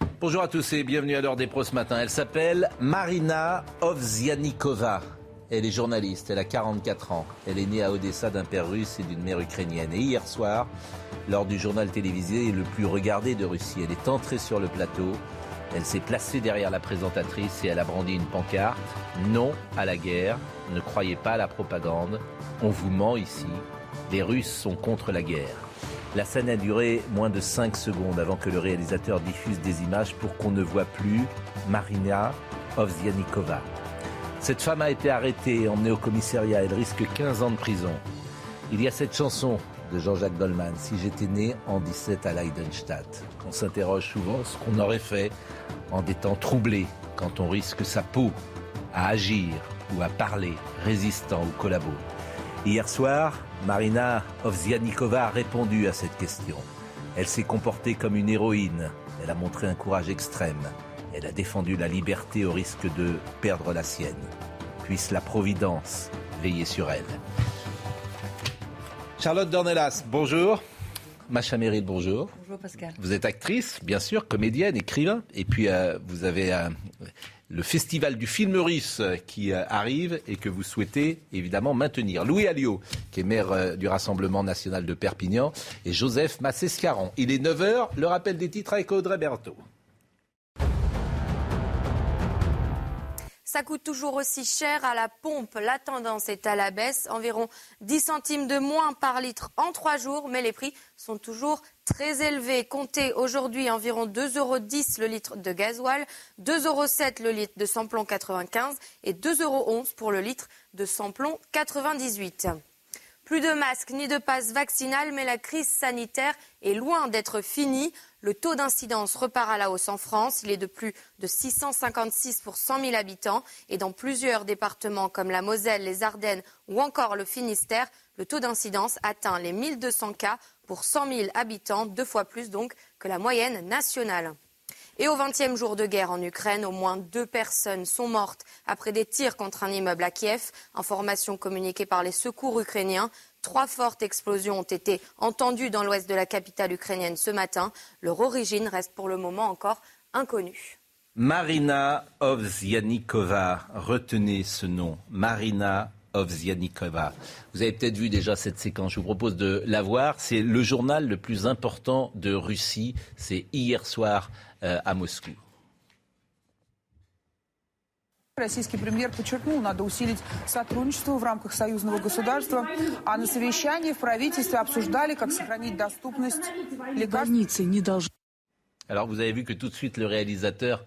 Bonjour à tous et bienvenue à l'heure des pros ce matin. Elle s'appelle Marina Ovzianikova. Elle est journaliste, elle a 44 ans. Elle est née à Odessa d'un père russe et d'une mère ukrainienne. Et hier soir, lors du journal télévisé le plus regardé de Russie, elle est entrée sur le plateau. Elle s'est placée derrière la présentatrice et elle a brandi une pancarte. Non à la guerre, ne croyez pas à la propagande. On vous ment ici. Les Russes sont contre la guerre. La scène a duré moins de 5 secondes avant que le réalisateur diffuse des images pour qu'on ne voit plus Marina Ovzianikova. Cette femme a été arrêtée et emmenée au commissariat. Elle risque 15 ans de prison. Il y a cette chanson de Jean-Jacques Goldman, Si j'étais né en 17 à Leidenstadt. On s'interroge souvent ce qu'on aurait fait en des temps troublés, quand on risque sa peau à agir ou à parler, résistant ou collabo. Hier soir, Marina Ovzianikova a répondu à cette question. Elle s'est comportée comme une héroïne. Elle a montré un courage extrême. Elle a défendu la liberté au risque de perdre la sienne. Puisse la Providence veiller sur elle. Charlotte Dornelas, bonjour. Macha Merrill, bonjour. Bonjour Pascal. Vous êtes actrice, bien sûr, comédienne, écrivain, et puis euh, vous avez euh, le festival du film russe qui euh, arrive et que vous souhaitez évidemment maintenir. Louis Alliot, qui est maire euh, du Rassemblement national de Perpignan, et Joseph Massescaron. Il est 9h, le rappel des titres avec Audrey Berthaud. Ça coûte toujours aussi cher à la pompe. La tendance est à la baisse, environ 10 centimes de moins par litre en trois jours, mais les prix sont toujours très élevés. Comptez aujourd'hui environ 2,10 euros le litre de gasoil, 2,07 euros le litre de samplon 95 et 2,11 euros pour le litre de samplon 98. Plus de masques ni de passe vaccinal, mais la crise sanitaire est loin d'être finie. Le taux d'incidence repart à la hausse en France. Il est de plus de 656 pour 100 000 habitants. Et dans plusieurs départements comme la Moselle, les Ardennes ou encore le Finistère, le taux d'incidence atteint les 1200 cas pour 100 000 habitants, deux fois plus donc que la moyenne nationale. Et au 20e jour de guerre en Ukraine, au moins deux personnes sont mortes après des tirs contre un immeuble à Kiev. Information communiquée par les secours ukrainiens. Trois fortes explosions ont été entendues dans l'ouest de la capitale ukrainienne ce matin. Leur origine reste pour le moment encore inconnue. Marina Ovzianikova, retenez ce nom. Marina Ovzianikova. Vous avez peut-être vu déjà cette séquence, je vous propose de la voir. C'est le journal le plus important de Russie. C'est hier soir euh, à Moscou. Российский премьер подчеркнул, надо усилить сотрудничество в рамках союзного государства. А на совещании в правительстве обсуждали, как сохранить доступность лекарств. Больницы не должны Alors vous avez vu que tout de suite le réalisateur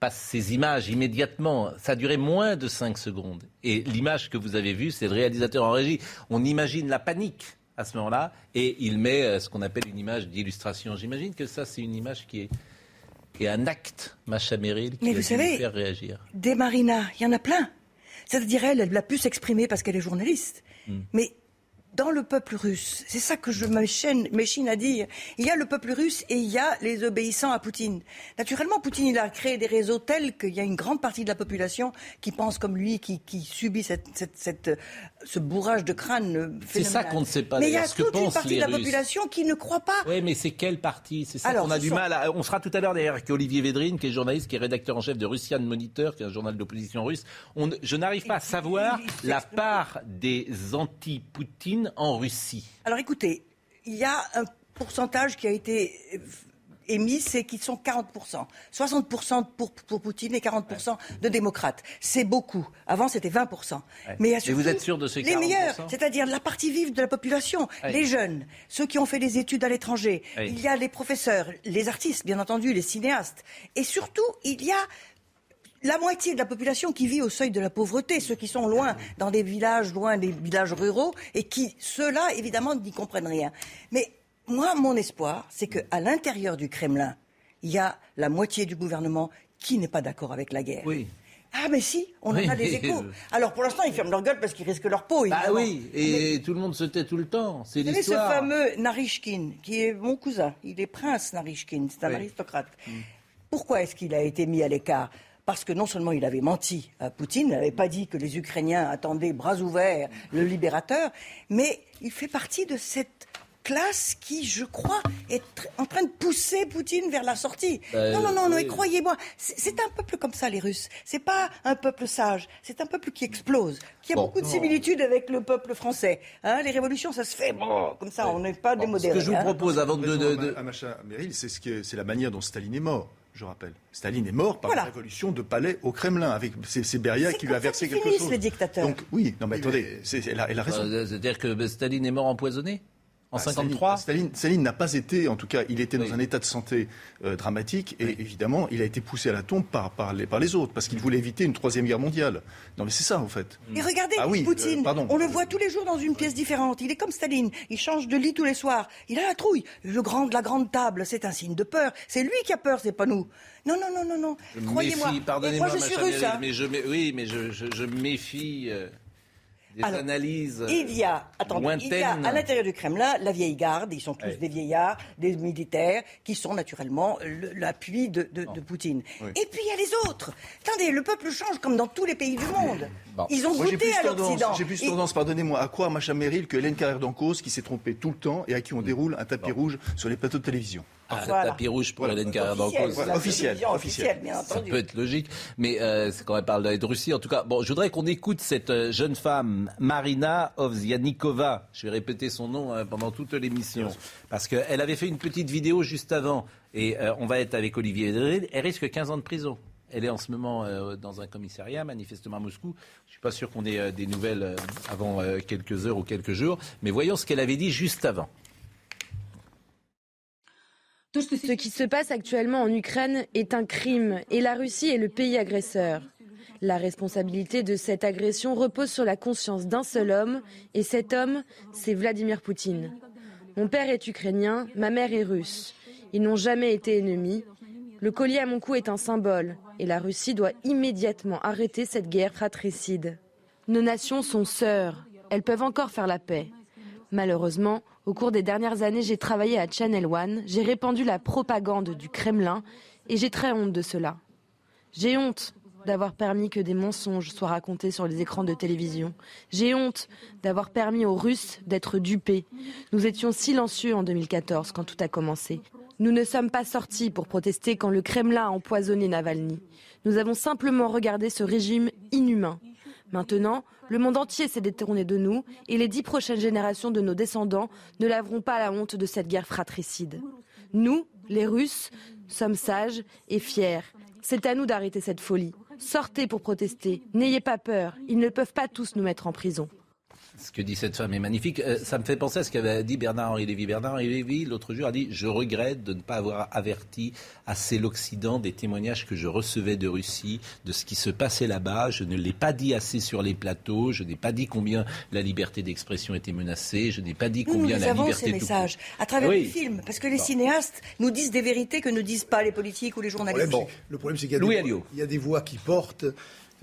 passe ces images immédiatement. Ça a duré moins de 5 secondes. Et l'image que vous avez vue, c'est le réalisateur en régie. On imagine la panique à ce moment-là et il met euh, ce qu'on appelle une image d'illustration. J'imagine que ça, c'est une image qui est, qui est un acte, Macha Merrill, qui Mais vous savez, faire réagir. Des Marina, il y en a plein. C'est-à-dire, elle, elle a pu s'exprimer parce qu'elle est journaliste. Hmm. Mais dans le peuple russe, c'est ça que je m'échine à dire. Il y a le peuple russe et il y a les obéissants à Poutine. Naturellement, Poutine, il a créé des réseaux tels qu'il y a une grande partie de la population qui pense comme lui, qui, qui subit cette, cette- cette, euh, ce bourrage de crâne euh, C'est ça qu'on ne sait pas, Mais il y a que toute une partie de la Russes. population qui ne croit pas. Oui, mais c'est quelle partie? C'est ça qu'on a du sont- mal à... On sera tout à l'heure d'ailleurs avec Olivier Védrine, qui est journaliste, qui est rédacteur en chef de Russian Monitor, qui est un journal d'opposition russe. On... Je n'arrive pas à savoir la part des anti-Poutine en Russie. Alors écoutez, il y a un pourcentage qui a été euh, émis, c'est qu'ils sont 40%. 60% pour, pour Poutine et 40% de démocrates. C'est beaucoup. Avant, c'était 20%. Mais, il y a Et vous êtes sûr de ces Les 40% meilleurs, c'est-à-dire la partie vive de la population, Ouais. les jeunes, ceux qui ont fait des études à l'étranger. Il y a les professeurs, les artistes, bien entendu, les cinéastes. Et surtout, il y a la moitié de la population qui vit au seuil de la pauvreté, ceux qui sont loin, dans des villages, loin des villages ruraux, et qui, ceux-là, évidemment, n'y comprennent rien. Mais moi, mon espoir, c'est qu'à l'intérieur du Kremlin, il y a la moitié du gouvernement qui n'est pas d'accord avec la guerre. Oui. Ah, mais si, on en a des échos. Alors pour l'instant, ils ferment leur gueule parce qu'ils risquent leur peau. Bah oui, et tout le monde se tait tout le temps. C'est l'histoire. ce fameux Narishkin, qui est mon cousin, il est prince Narishkin, c'est un aristocrate. Mm. Pourquoi est-ce qu'il a été mis à l'écart? Parce que non seulement il avait menti à Poutine, il n'avait pas dit que les Ukrainiens attendaient bras ouverts le libérateur, mais il fait partie de cette classe qui, je crois, est en train de pousser Poutine vers la sortie. Euh, non, non, non, non, croyez-moi, c'est un peuple comme ça, les Russes. C'est pas un peuple sage, c'est un peuple qui explose, qui a beaucoup de similitudes avec le peuple français. Hein, les révolutions, ça se fait bon, comme ça, on n'est pas démodéré. Ce que je vous hein. propose avant de... de, de... Amacha c'est la manière dont Staline est mort je rappelle. Staline est mort par la révolution de Palais au Kremlin, avec c'est Beria qui lui a versé quelque chose. les dictateurs. Donc oui, non mais attendez, elle a, elle a raison. Euh, c'est-à-dire que Staline est mort empoisonné? En 53 bah, Staline, n'a pas été, en tout cas, il était dans un état de santé euh, dramatique et évidemment, il a été poussé à la tombe par, par, les, par les autres parce qu'il voulait éviter une troisième guerre mondiale. Non, mais c'est ça, en fait. Et regardez, ah Poutine, euh, on le voit tous les jours dans une pièce différente. Il est comme Staline, il change de lit tous les soirs. Il a la trouille. Le grand de la grande table, c'est un signe de peur. C'est lui qui a peur, c'est pas nous. Non, non, non, non, non. Croyez-moi. Pardonnez-moi, je suis russe. Hein. Mais je, oui, mais je, je, méfie. Euh, des analyses il y a, attendez, il y a à l'intérieur du Kremlin la vieille garde, ils sont tous des vieillards, des militaires, qui sont naturellement l'appui de, de, Poutine. Et puis il y a les autres. Attendez, le peuple change comme dans tous les pays du monde. Ils ont goûté à l'Occident. J'ai plus tendance, pardonnez-moi, à croire, Macha Merrill, que Hélène Carrère d'Ancos, qui s'est trompée tout le temps et à qui on déroule un tapis rouge sur les plateaux de télévision. Ah, un tapis rouge pour Hélène Carrère d'Ancos. Officiel, officiel, bien entendu. Ça peut être logique, mais euh, c'est quand elle parle de Russie. En tout cas, bon, je voudrais qu'on écoute cette euh, jeune femme, Marina Ovzianikova. Je vais répéter son nom hein, pendant toute l'émission, parce qu'elle avait fait une petite vidéo juste avant, et euh, on va être avec Olivier Elle risque 15 ans de prison. Elle est en ce moment euh, dans un commissariat, manifestement à Moscou. Je ne suis pas sûr qu'on ait euh, des nouvelles euh, avant quelques heures ou quelques jours. Mais voyons ce qu'elle avait dit juste avant. Ce qui se passe actuellement en Ukraine est un crime et la Russie est le pays agresseur. La responsabilité de cette agression repose sur la conscience d'un seul homme et cet homme, c'est Vladimir Poutine. Mon père est ukrainien, ma mère est russe. Ils n'ont jamais été ennemis. Le collier à mon cou est un symbole et la Russie doit immédiatement arrêter cette guerre fratricide. Nos nations sont sœurs, elles peuvent encore faire la paix. Malheureusement, au cours des dernières années, j'ai travaillé à Channel One, j'ai répandu la propagande du Kremlin et j'ai très honte de cela. J'ai honte d'avoir permis que des mensonges soient racontés sur les écrans de télévision. J'ai honte d'avoir permis aux Russes d'être dupés. Nous étions silencieux en 2014 quand tout a commencé. Nous ne sommes pas sortis pour protester quand le Kremlin a empoisonné Navalny. Nous avons simplement regardé ce régime inhumain. Maintenant, le monde entier s'est détourné de nous et les dix prochaines générations de nos descendants ne laveront pas la honte de cette guerre fratricide. Nous, les Russes, sommes sages et fiers. C'est à nous d'arrêter cette folie. Sortez pour protester. N'ayez pas peur. Ils ne peuvent pas tous nous mettre en prison. Ce que dit cette femme est magnifique. Euh, ça me fait penser à ce qu'avait dit Bernard-Henri Lévy. Bernard-Henri Lévy, l'autre jour, a dit Je regrette de ne pas avoir averti assez l'Occident des témoignages que je recevais de Russie, de ce qui se passait là-bas. Je ne l'ai pas dit assez sur les plateaux. Je n'ai pas dit combien la liberté d'expression était menacée. Je n'ai pas dit combien nous la avons liberté ces messages à travers les films. Parce que les cinéastes nous disent des vérités que ne disent pas les politiques ou les journalistes. Le problème, c'est qu'il y, y, a des voix qui portent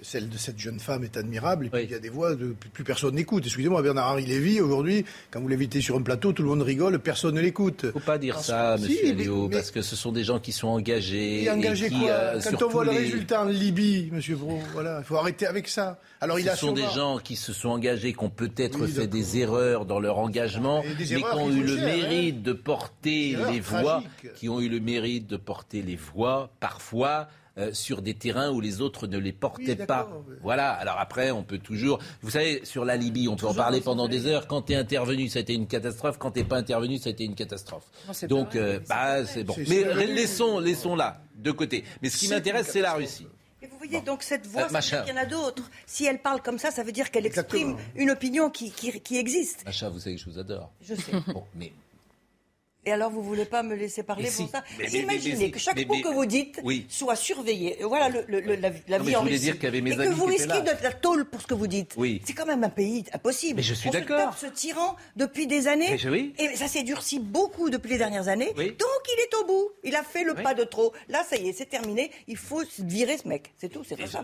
celle de cette jeune femme est admirable. Et puis il y a des voix de plus personne n'écoute. Excusez-moi, Bernard-Henri Lévy, aujourd'hui, quand vous l'invitez sur un plateau, tout le monde rigole, personne ne l'écoute. Il ne faut pas dire ça, monsieur Léo, parce que ce sont des gens qui sont engagés. Et engagés quoi euh, Quand on voit le résultat en Libye, monsieur Bro, voilà, il faut arrêter avec ça. Alors, ce sont des gens qui se sont engagés, qui ont peut-être fait des erreurs dans leur engagement, mais qui ont eu le hein. mérite de porter les voix, qui ont eu le mérite de porter les voix, parfois euh, sur des terrains où les autres ne les portaient pas. Voilà. Alors après, on peut toujours. Vous savez, sur la Libye, on peut en parler pendant des heures. Quand tu es intervenu, ça a été une catastrophe. Quand tu pas intervenu, ça a été une catastrophe. Donc, euh, bah, c'est bon. Mais laissons, laissons là, de côté. Mais ce qui m'intéresse, c'est la Russie. Et vous voyez, donc cette voix, euh, ça qu'il y en a d'autres. Si elle parle comme ça, ça veut dire qu'elle exprime une opinion qui, qui, existe. Macha, vous savez que je vous adore. Je sais. mais Et alors, vous voulez pas me laisser parler pour ça Imaginez que chaque mot que vous dites soit surveillé. Voilà le, la, vie en Russie. Dire mes et que vous risquez de la tôle pour ce que vous dites. Oui. C'est quand même un pays impossible. Mais je suis d'accord. Ce tyran depuis des années. Et ça s'est durci beaucoup depuis les dernières années. Donc il est au bout. Il a fait le pas de trop. Là, ça y est, c'est terminé. Il faut virer ce mec. C'est tout. C'est ça.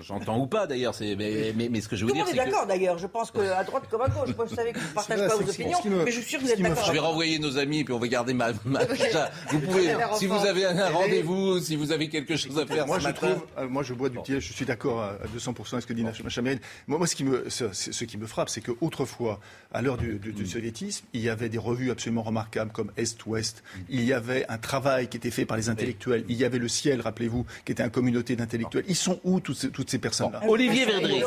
J'entends ou pas d'ailleurs. Mais, mais, ce que je veux dire, c'est. Tout le monde est d'accord d'ailleurs. Je pense qu'à droite comme à gauche, je savais que vous ne partagez pas vos opinions, mais je suis sûr que vous êtes d'accord renvoyer nos amis et puis on va garder ma. vous pouvez, si vous avez un rendez-vous, si vous avez quelque chose à faire. Moi, je trouve, euh, moi, je bois du thé. Je suis d'accord à 200% avec ce que dit Machamel. Moi, moi, ce qui me, ce, qui me frappe, c'est qu'autrefois, à l'heure du, du, soviétisme, il y avait des revues absolument remarquables comme Est-Ouest. Il y avait un travail qui était fait par les intellectuels. Il y avait le ciel, rappelez-vous, qui était une communauté d'intellectuels. Ils sont où toutes ces, toutes ces personnes-là Olivier Védrine.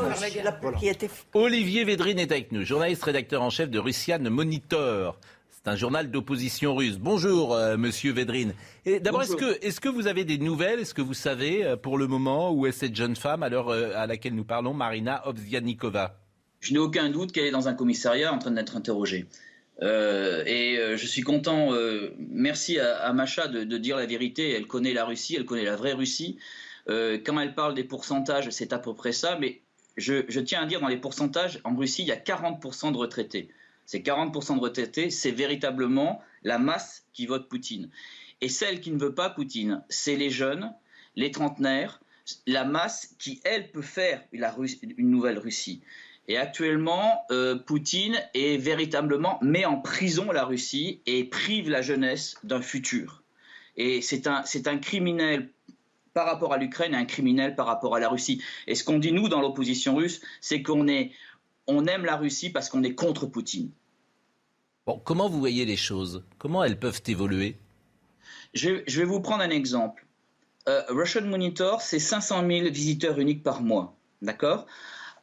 Olivier Védrine est avec nous, journaliste rédacteur en chef de Russian Monitor. C'est un journal d'opposition russe. Bonjour, euh, monsieur Védrine. D'abord, est-ce que, est que vous avez des nouvelles? Est-ce que vous savez euh, pour le moment où est cette jeune femme à l'heure euh, à laquelle nous parlons, Marina Obzianikova Je n'ai aucun doute qu'elle est dans un commissariat en train d'être interrogée. et je suis content, merci à, Macha de, dire la vérité. Elle connaît la Russie, elle connaît la vraie Russie. quand elle parle des pourcentages, c'est à peu près ça. Mais je, je, tiens à dire, dans les pourcentages, en Russie, il y a 40% de retraités ces 40% de retraités, c'est véritablement la masse qui vote Poutine. Et celle qui ne veut pas Poutine, c'est les jeunes, les trentenaires, la masse qui, elle, peut faire une nouvelle Russie. Et actuellement, euh, Poutine est véritablement met en prison la Russie et prive la jeunesse d'un futur. Et c'est un, c'est un criminel par rapport à l'Ukraine et un criminel par rapport à la Russie. Et ce qu'on dit, nous, dans l'opposition russe, c'est qu'on est, on aime la Russie parce qu'on est contre Poutine. Bon, comment vous voyez les choses? Comment elles peuvent évoluer? Je, vais vous prendre un exemple. Euh, Russian Monitor, c'est 500 000 visiteurs uniques par mois. D'accord?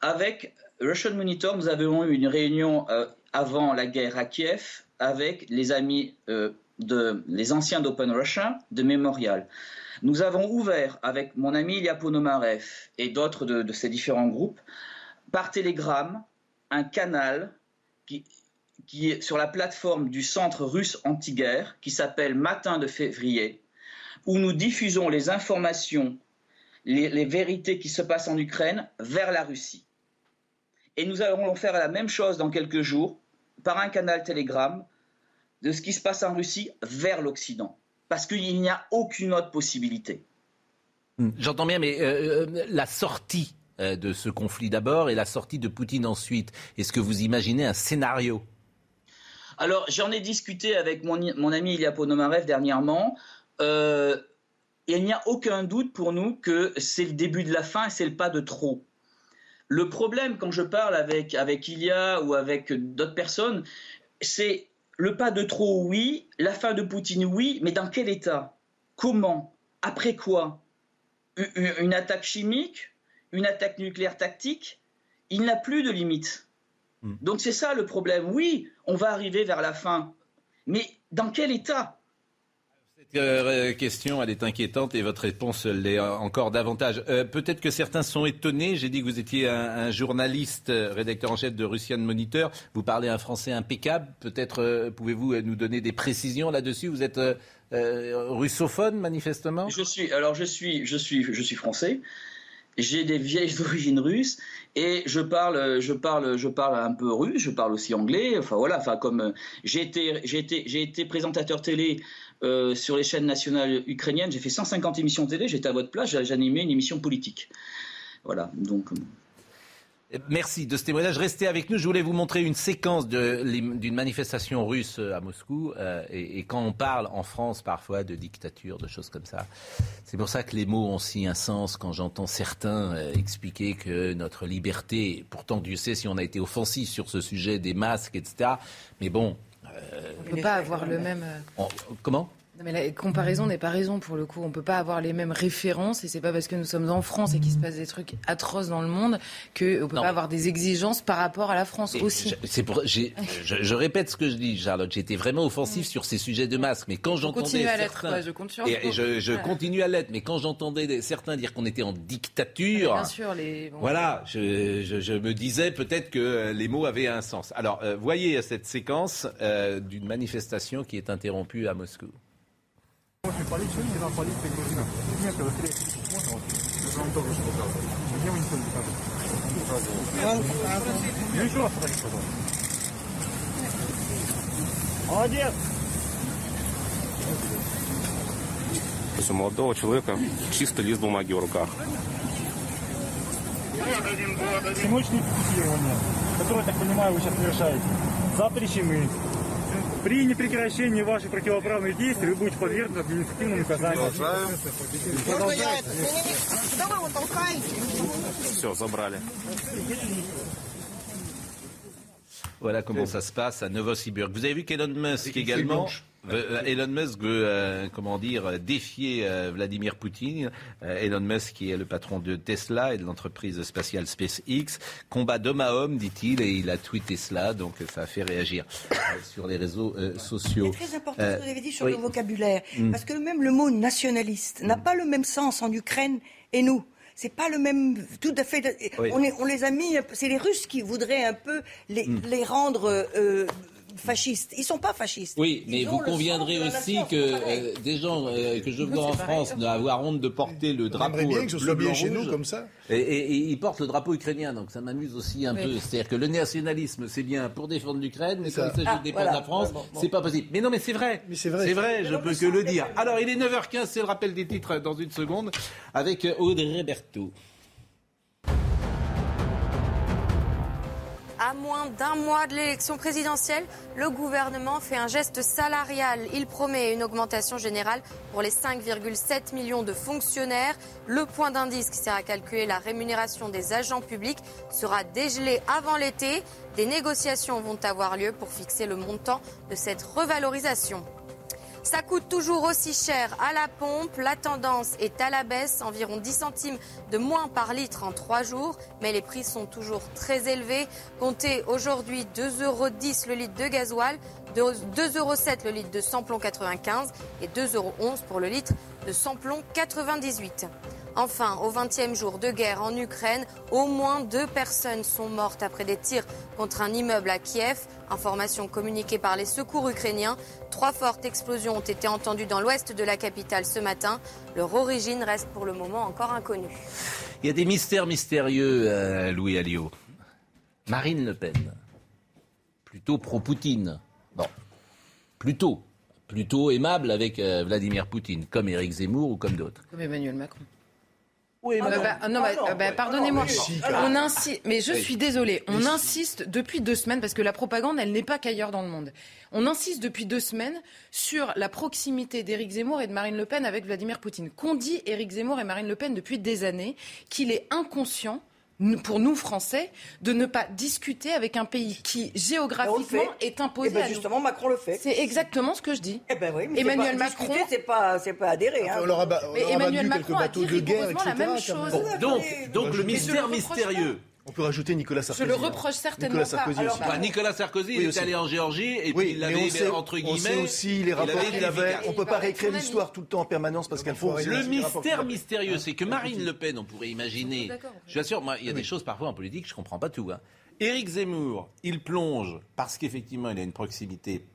Avec Russian Monitor, nous avons eu une réunion euh, avant la guerre à Kiev avec les amis, euh, de, les anciens d'Open Russia de Memorial. Nous avons ouvert avec mon ami Ilya Ponomarev et d'autres de, de ces différents groupes par télégramme un canal qui, est sur la plateforme du centre russe anti-guerre qui s'appelle Matin de février, où nous diffusons les informations, les, vérités qui se passent en Ukraine vers la Russie. Et nous allons faire la même chose dans quelques jours par un canal Telegram de ce qui se passe en Russie vers l'Occident. Parce qu'il n'y a aucune autre possibilité. J'entends bien, mais euh, euh, la sortie de ce conflit d'abord et la sortie de Poutine ensuite. Est-ce que vous imaginez un scénario? Alors, j'en ai discuté avec mon, ami Ilya Ponomarev dernièrement. Euh, il n'y a aucun doute pour nous que c'est le début de la fin et c'est le pas de trop. Le problème, quand je parle avec, avec Ilya ou avec d'autres personnes, c'est le pas de trop, oui, la fin de Poutine, oui, mais dans quel état? Comment? Après quoi? Une attaque chimique? Une attaque nucléaire tactique, il n'a plus de limite. Hmm. Donc c'est ça le problème. Oui, on va arriver vers la fin, mais dans quel état? Cette euh, question, elle est inquiétante et votre réponse l'est encore davantage. Euh, peut-être que certains sont étonnés. J'ai dit que vous étiez un, journaliste, euh, rédacteur en chef de Russian Monitor. Vous parlez un français impeccable. Peut-être pouvez-vous nous donner des précisions là-dessus? Vous êtes russophone, manifestement? Je suis. Alors je suis, je suis, je suis français j'ai des vieilles origines russes et je parle, je parle, je parle un peu russe, je parle aussi anglais. Enfin voilà, enfin comme euh, j'ai été, j'ai été, j'ai été présentateur télé euh, sur les chaînes nationales ukrainiennes. J'ai fait 150 émissions télé. J'étais à votre place. Animé une émission politique. Voilà, donc. Merci de ce témoignage. Restez avec nous. Je voulais vous montrer une séquence d'une manifestation russe euh, à Moscou. Euh, et, quand on parle en France parfois de dictature, de choses comme ça, c'est pour ça que les mots ont si un sens quand j'entends certains euh, expliquer que notre liberté, pourtant Dieu sait si on a été offensif sur ce sujet des masques, etc. Mais bon. on ne peut pas avoir le même. comment? Mais la comparaison n'est pas raison pour le coup. On ne peut pas avoir les mêmes références et c'est pas parce que nous sommes en France et qu'il se passe des trucs atroces dans le monde qu'on ne peut pas avoir des exigences par rapport à la France aussi. C'est pour, je, je, répète ce que je dis, Charlotte. J'étais vraiment offensif sur ces sujets de masques, mais quand j'entendais certains, je, compte et, je, continue à l'être, mais quand j'entendais certains dire qu'on était en dictature, bien sûr, les, voilà, je, me disais peut-être que les mots avaient un sens. Alors, euh, voyez cette séquence euh, d'une manifestation qui est interrompue à Moscou. Очень полицию, и нам полиция говорит, нет, быстрее можно, вот, я вам только что сказал. Где вы никто не показывает? Ну еще раз подойди, пожалуйста. Молодец! У молодого человека чисто лист бумаги в руках. Симочные пикетирования, которые, так понимаю, вы сейчас совершаете, запрещены. При непрекращении ваших противоправных действий вы будете подвергнуты административному наказанию. Продолжаем. Куда вы его толкаете? Все, забрали. Voilà comment ça se passe à Novosibirsk. Vous avez vu qu'Elon Musk également Elon Musk veut, euh, comment dire, défier euh, Vladimir Poutine. Elon Musk, qui est le patron de Tesla et de l'entreprise spatiale SpaceX, combat d'homme à homme, dit-il, et il a tweeté cela, donc ça a fait réagir sur les réseaux sociaux. C'est très important ce que vous avez dit sur le vocabulaire, mm. parce que même le mot nationaliste n'a pas le même sens en Ukraine et nous c'est pas le même tout à fait on, on, les a mis c'est les Russes qui voudraient un peu les, mm. les rendre fascistes. Ils ne sont pas fascistes. Oui, mais vous conviendrez aussi que euh, des gens euh, que je vois en France avoir honte de porter le drapeau bien que ce soit bien chez nous comme ça. Et, ils portent le drapeau ukrainien, donc ça m'amuse aussi un peu. C'est-à-dire que le nationalisme, c'est bien pour défendre l'Ukraine, mais quand il s'agit de ah, défendre la France, c'est pas possible. Mais non, mais c'est vrai. c'est vrai. C'est vrai, je peux que le dire. Alors, il est 9h15, c'est le rappel des titres dans une seconde, avec Audrey Berthaud. À moins d'un mois de l'élection présidentielle, le gouvernement fait un geste salarial. Il promet une augmentation générale pour les 5,7 millions de fonctionnaires. Le point d'indice qui sert à calculer la rémunération des agents publics sera dégelé avant l'été. Des négociations vont avoir lieu pour fixer le montant de cette revalorisation. Ça coûte toujours aussi cher à la pompe. La tendance est à la baisse, environ 10 centimes de moins par litre en 3 jours. Mais les prix sont toujours très élevés. Comptez aujourd'hui 2,10 euros le litre de gasoil, 2,07 euros le litre de samplon 95 et 2,11 euros pour le litre de samplon 98. Enfin, au 20e jour de guerre en Ukraine, au moins deux personnes sont mortes après des tirs contre un immeuble à Kiev. Information communiquée par les secours ukrainiens. Trois fortes explosions ont été entendues dans l'ouest de la capitale ce matin. Leur origine reste pour le moment encore inconnue. Il y a des mystères mystérieux, euh, Louis Alliot. Marine Le Pen, plutôt pro-Poutine. Bon, plutôt. Plutôt aimable avec euh, Vladimir Poutine, comme Éric Zemmour ou comme d'autres. Comme Emmanuel Macron. Oui, ah bah, non, ah bah, pardonnez-moi. On insiste, mais je suis désolée. On insiste depuis deux semaines parce que la propagande, elle n'est pas qu'ailleurs dans le monde. On insiste depuis deux semaines sur la proximité d'Éric Zemmour et de Marine Le Pen avec Vladimir Poutine. Qu'ont dit Éric Zemmour et Marine Le Pen depuis des années qu'il est inconscient pour nous Français, de ne pas discuter avec un pays qui géographiquement est imposé. Eh ben justement, Macron le fait. C'est exactement ce que je dis. Eh ben oui, mais Emmanuel pas, Macron, c'est pas, c'est pas adhéré. Hein. on a, on mais Emmanuel Macron a de guerre, etc., la même chose. donc, donc le mystère mystérieux. On peut rajouter Nicolas Sarkozy. Je le reproche certainement Nicolas Sarkozy pas. Alors, bah, Nicolas Sarkozy il est allé en Géorgie et puis il avait sait, entre guillemets. On sait aussi les rapports qu'il avait. On ne peut pas réécrire l'histoire tout le temps en permanence parce qu'elle faut. Le mystère mystérieux, c'est que Marine Le Pen, on pourrait imaginer. Je suis sûr, moi, il y a des choses parfois en politique, je ne comprends pas tout. Hein. Éric Zemmour, il plonge parce qu'effectivement, il a une proximité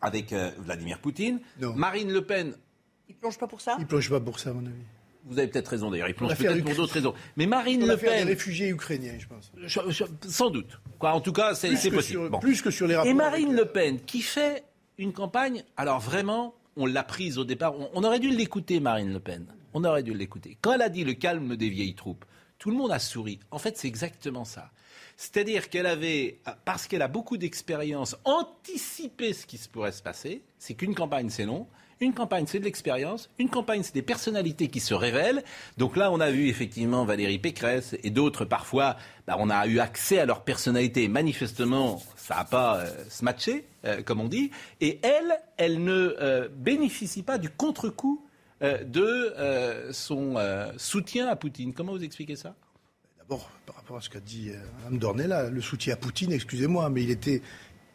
avec euh, Vladimir Poutine. Marine Le Pen. Il plonge pas pour ça? Il plonge pas pour ça, à mon avis. Vous avez peut-être raison d'ailleurs, il plonge peut-être pour d'autres raisons. Mais Marine Le Pen. des réfugiés ukrainiens, je pense. sans doute. Quoi, en tout cas, c'est possible. Plus que sur les rapports. Et Marine Le Pen, qui fait une campagne, alors vraiment, on l'a prise au départ. On, aurait dû l'écouter, Marine Le Pen. On aurait dû l'écouter. Quand elle a dit le calme des vieilles troupes, tout le monde a souri. En fait, c'est exactement ça. C'est-à-dire qu'elle avait, parce qu'elle a beaucoup d'expérience, anticipé ce qui se pourrait se passer. C'est qu'une campagne, c'est long. Une campagne, c'est de l'expérience. Une campagne, c'est des personnalités qui se révèlent. Donc là, on a vu effectivement Valérie Pécresse et d'autres, parfois, bah, on a eu accès à leur personnalité. Manifestement, ça n'a pas euh, se matché, euh, comme on dit. Et elle, elle ne euh, bénéficie pas du contre-coup de son soutien à Poutine. Comment vous expliquez ça? D'abord, par rapport à ce qu'a dit Mme Dornella, le soutien à Poutine, excusez-moi, mais il était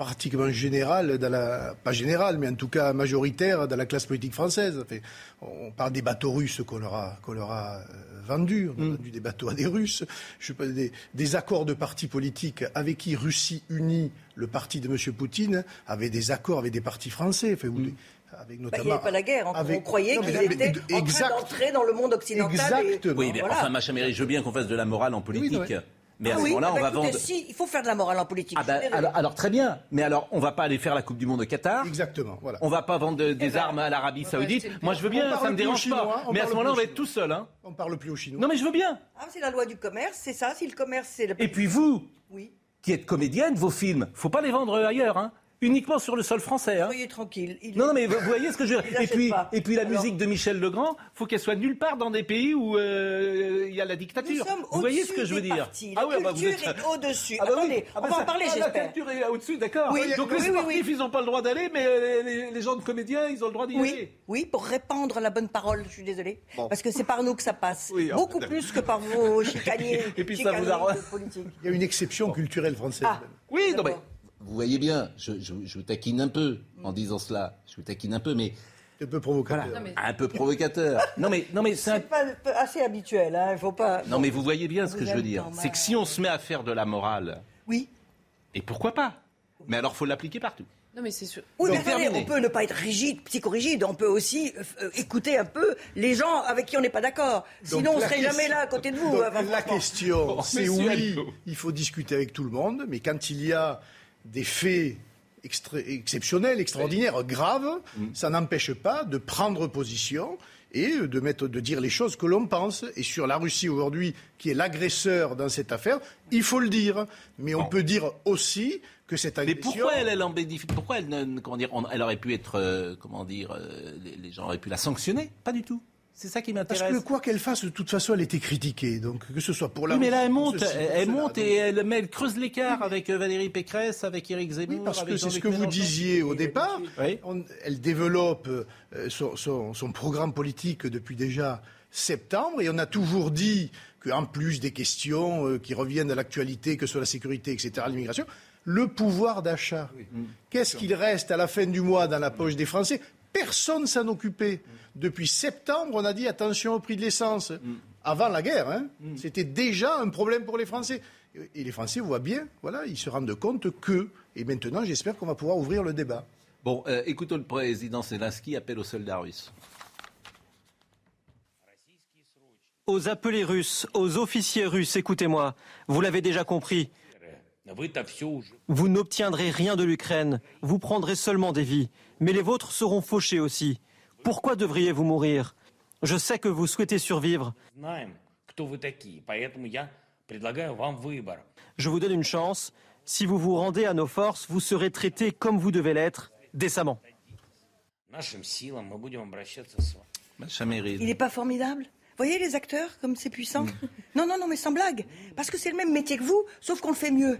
pratiquement général, dans la, pas général, mais en tout cas majoritaire dans la classe politique française. Enfin, on parle des bateaux russes qu'on leur a, qu'on leur a euh, vendus, on a vendu des bateaux à des Russes, je sais pas, des, des accords de partis politiques avec qui Russie unie, le parti de M. Poutine, avait des accords avec des partis français. Enfin, des- avec Bah, notamment, il n'y avait pas la guerre. On, avec- on croyait qu'ils étaient mais- en train d'entrer dans le monde occidental. et- Exactement. Oui, mais Voilà. enfin, Macha Méry, je veux bien qu'on fasse de la morale en politique. ouais. Mais à Ah ce oui, moment-là, ah on bah va écoutez, vendre. si, il faut faire de la morale en politique. Ah bah, alors, alors, très bien, mais alors on va pas aller faire la Coupe du Monde au Qatar. Exactement, voilà. On va pas vendre de- des ben, armes à l'Arabie Saoudite. Moi je veux bien, ça me dérange Chinois, pas. Mais à ce moment-là, on va être tout seul. Hein. On parle plus aux Chinois. Non mais je veux bien. Ah, c'est la loi du commerce, c'est ça. Si le commerce, c'est le. Et puis vous, Oui. qui êtes comédienne, vos films, faut pas les vendre ailleurs. Hein. Uniquement sur le sol français. Hein. Soyez tranquille. Il Non, non, mais vous voyez ce que je veux dire. Et puis, pas. et puis la Alors- musique de Michel Legrand, faut qu'elle soit nulle part dans des pays où euh, il y a la Nous dictature. sommes Vous voyez ce au-dessus que je veux dire partis. Ah La ouais, bah, vous culture êtes- est au-dessus. Ah bah oui. Ah on bah va ça- en parler, ah, La j'espère. culture est au-dessus, d'accord. Oui, Donc oui, les oui, sportifs, oui. ils n'ont pas le droit d'aller, mais euh, les, les gens de comédiens, ils ont le droit d'y Oui, aller. oui, pour répandre la bonne parole, je suis désolée. Bon. Parce que c'est par nous que ça passe. Oui, Beaucoup plus que par vos chicaniers. Et puis ça vous. Il y a une exception culturelle française. Ah. Oui, non mais D'accord. Vous voyez bien, je, je- je vous taquine un peu en disant cela. Je vous taquine un peu, mais un peu provocateur. un peu provocateur. Non mais non mais c'est un- pas pas assez habituel, hein. Il faut pas. non mais vous voyez bien ce que je veux dire. C'est que si on se met à faire de la morale, Oui. et pourquoi pas? Mais alors faut l'appliquer partout. Non, mais c'est sûr. Oui, Donc, mais on peut ne pas être rigide, psychorigide. On peut aussi euh, écouter un peu les gens avec qui on n'est pas d'accord. Donc, Sinon, on la serait question- jamais là à côté de vous. Donc, euh, enfin, la question, Oh, c'est oui, il faut discuter avec tout le monde, mais quand il y a des faits exceptionnels, extraordinaires, graves, ça n'empêche pas de prendre position et de, mettre, de dire les choses que l'on pense. Et sur la Russie aujourd'hui, qui est l'agresseur dans cette affaire, il faut le dire. Mais on peut dire aussi que cette Mais agression... pourquoi elle, elle en bénéficie Pourquoi elle, ne- comment dire, on- elle aurait pu être, euh, comment dire, euh, les, les gens auraient pu la sanctionner? Pas du tout. C'est ça qui Parce m'intéresse. que quoi qu'elle fasse, de toute façon, elle était critiquée. Donc que ce soit pour la Oui, mais là, elle monte, ceci, elle, monte Donc- et elle, mais elle creuse l'écart avec euh, Valérie Pécresse, avec Éric Zemmour. Oui, parce que c'est ce que vous disiez au départ. Oui. On- elle développe euh, son, son- son programme politique depuis déjà septembre et on a toujours dit qu'en plus des questions euh, qui reviennent à l'actualité, que ce soit la sécurité, etc., l'immigration, le pouvoir d'achat. Qu'est-ce qu'il reste à la fin du mois dans la poche des Français? Personne ne s'en occupait. Depuis septembre, on a dit attention au prix de l'essence. Avant la guerre, hein, c'était déjà un problème pour les Français. Et les Français voient bien, voilà, ils se rendent compte que, et maintenant j'espère qu'on va pouvoir ouvrir le débat. Bon, euh, écoutons le président Zelensky appelle aux soldats russes. Aux appelés russes, aux officiers russes, écoutez-moi, vous l'avez déjà compris, vous n'obtiendrez rien de l'Ukraine, vous prendrez seulement des vies, mais les vôtres seront fauchés aussi. Pourquoi devriez-vous mourir? Je sais que vous souhaitez survivre. Je vous donne une chance. Si vous vous rendez à nos forces, vous serez traité comme vous devez l'être, décemment. Meryl. Il n'est pas formidable? Voyez les acteurs comme c'est puissant? Non, non, non, mais sans blague. Parce que c'est le même métier que vous, sauf qu'on le fait mieux.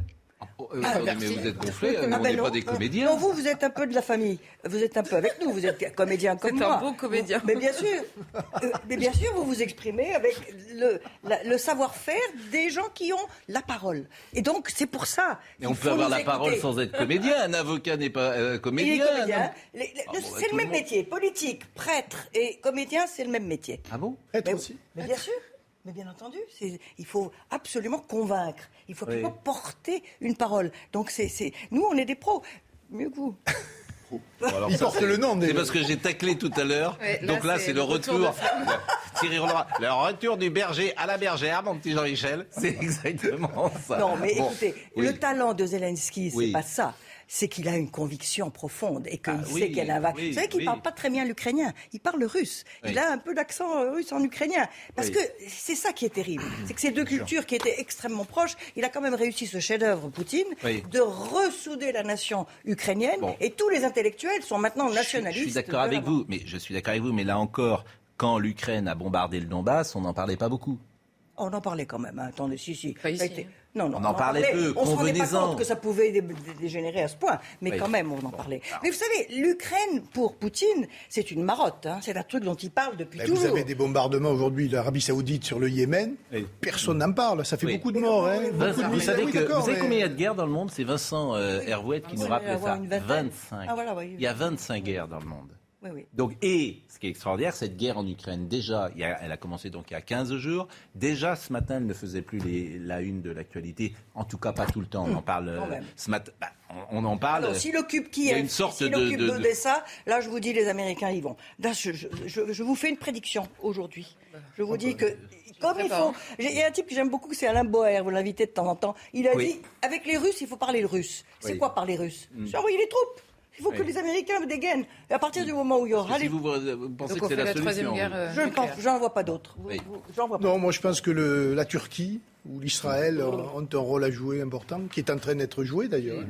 Oh, euh, Ah, mais vous êtes gonflés, Ah, on ben n'est pas des comédiens. Non, vous, vous êtes un peu de la famille. Vous êtes un peu avec nous. Vous êtes comédien comme C'est un moi. beau comédien. Mais bien sûr. Euh, mais bien sûr, vous vous exprimez avec le, la- le savoir-faire des gens qui ont la parole. Et donc, c'est pour ça. Mais on peut avoir la parole sans être comédien. Un avocat n'est pas euh, Il est comédien. non les- Ah bon, bah, c'est le même métier. Politique, prêtre et comédien, c'est le même métier. Ah bon Être Mais, aussi. mais bien sûr. Mais bien entendu, il faut absolument convaincre. Il faut Oui. absolument porter une parole. Donc c'est, c'est- nous, on est des pros. Mieux que vous. Bon, alors Il ça, porte le nom, C'est parce que j'ai taclé tout à l'heure. Ouais, Donc là, c'est le le retour de. Thierry Roland. Le retour du berger à la bergère, mon petit Jean-Michel. C'est exactement ça. Non, mais Bon, écoutez, oui. le talent de Zelensky, c'est Oui. pas ça. C'est qu'il a une conviction profonde et qu'il ah sait qu'elle a un Vous savez qu'il ne parle pas très bien l'ukrainien, il parle russe. Il a un peu d'accent euh, russe en ukrainien. Parce que c'est ça qui est terrible. C'est que ces deux cultures qui étaient extrêmement proches, il a quand même réussi ce chef-d'œuvre, Poutine, de ressouder la nation ukrainienne. Et tous les intellectuels sont maintenant nationalistes. Je, suis d'accord avec vous, mais je suis d'accord avec vous, mais là encore, quand l'Ukraine a bombardé le Donbass, on n'en parlait pas beaucoup. On en parlait quand même. Hein. Attendez, si, si. Non, non, on en parlait peu. On ne se rendait pas compte que ça pouvait dégénérer à ce point, mais quand même, on en parlait. Mais vous savez, l'Ukraine, pour Poutine, c'est une marotte. Hein. C'est un truc dont il parle depuis toujours. Vous avez des bombardements aujourd'hui de l'Arabie Saoudite sur le Yémen. Personne n'en parle. Ça fait beaucoup de morts. Hein. vous, savez combien il y a de guerres dans le monde? C'est Vincent euh, qui nous rappelle ça. 25. Ah, il y a 25 guerres dans le monde. Donc, et ce qui est extraordinaire, cette guerre en Ukraine, déjà, elle a commencé donc il y a 15 jours. Déjà, ce matin, elle ne faisait plus la une de l'actualité. En tout cas, pas tout le temps. On en parle euh, ce matin. Bah, on, en parle. Alors, s'il occupe qui est une sorte de, d'Odessa, là, je vous dis, les Américains y vont. Là, je, vous fais une prédiction aujourd'hui. Je vous dis que comme il faut. Il y a un type que j'aime beaucoup, c'est Alain Boer, vous l'invitez de temps en temps. Il a dit, avec les Russes, il faut parler le russe. C'est quoi parler russe? Mm. C'est envoyer les troupes. Il faut que les Américains me dégainent. Et à partir du moment où il y aura... Si vous, pensez que c'est la, solution guerre, euh, Je ne pense, j'en vois pas d'autres. Non, moi je pense que le, la Turquie ou l'Israël ont un rôle à jouer important, qui est en train d'être joué d'ailleurs.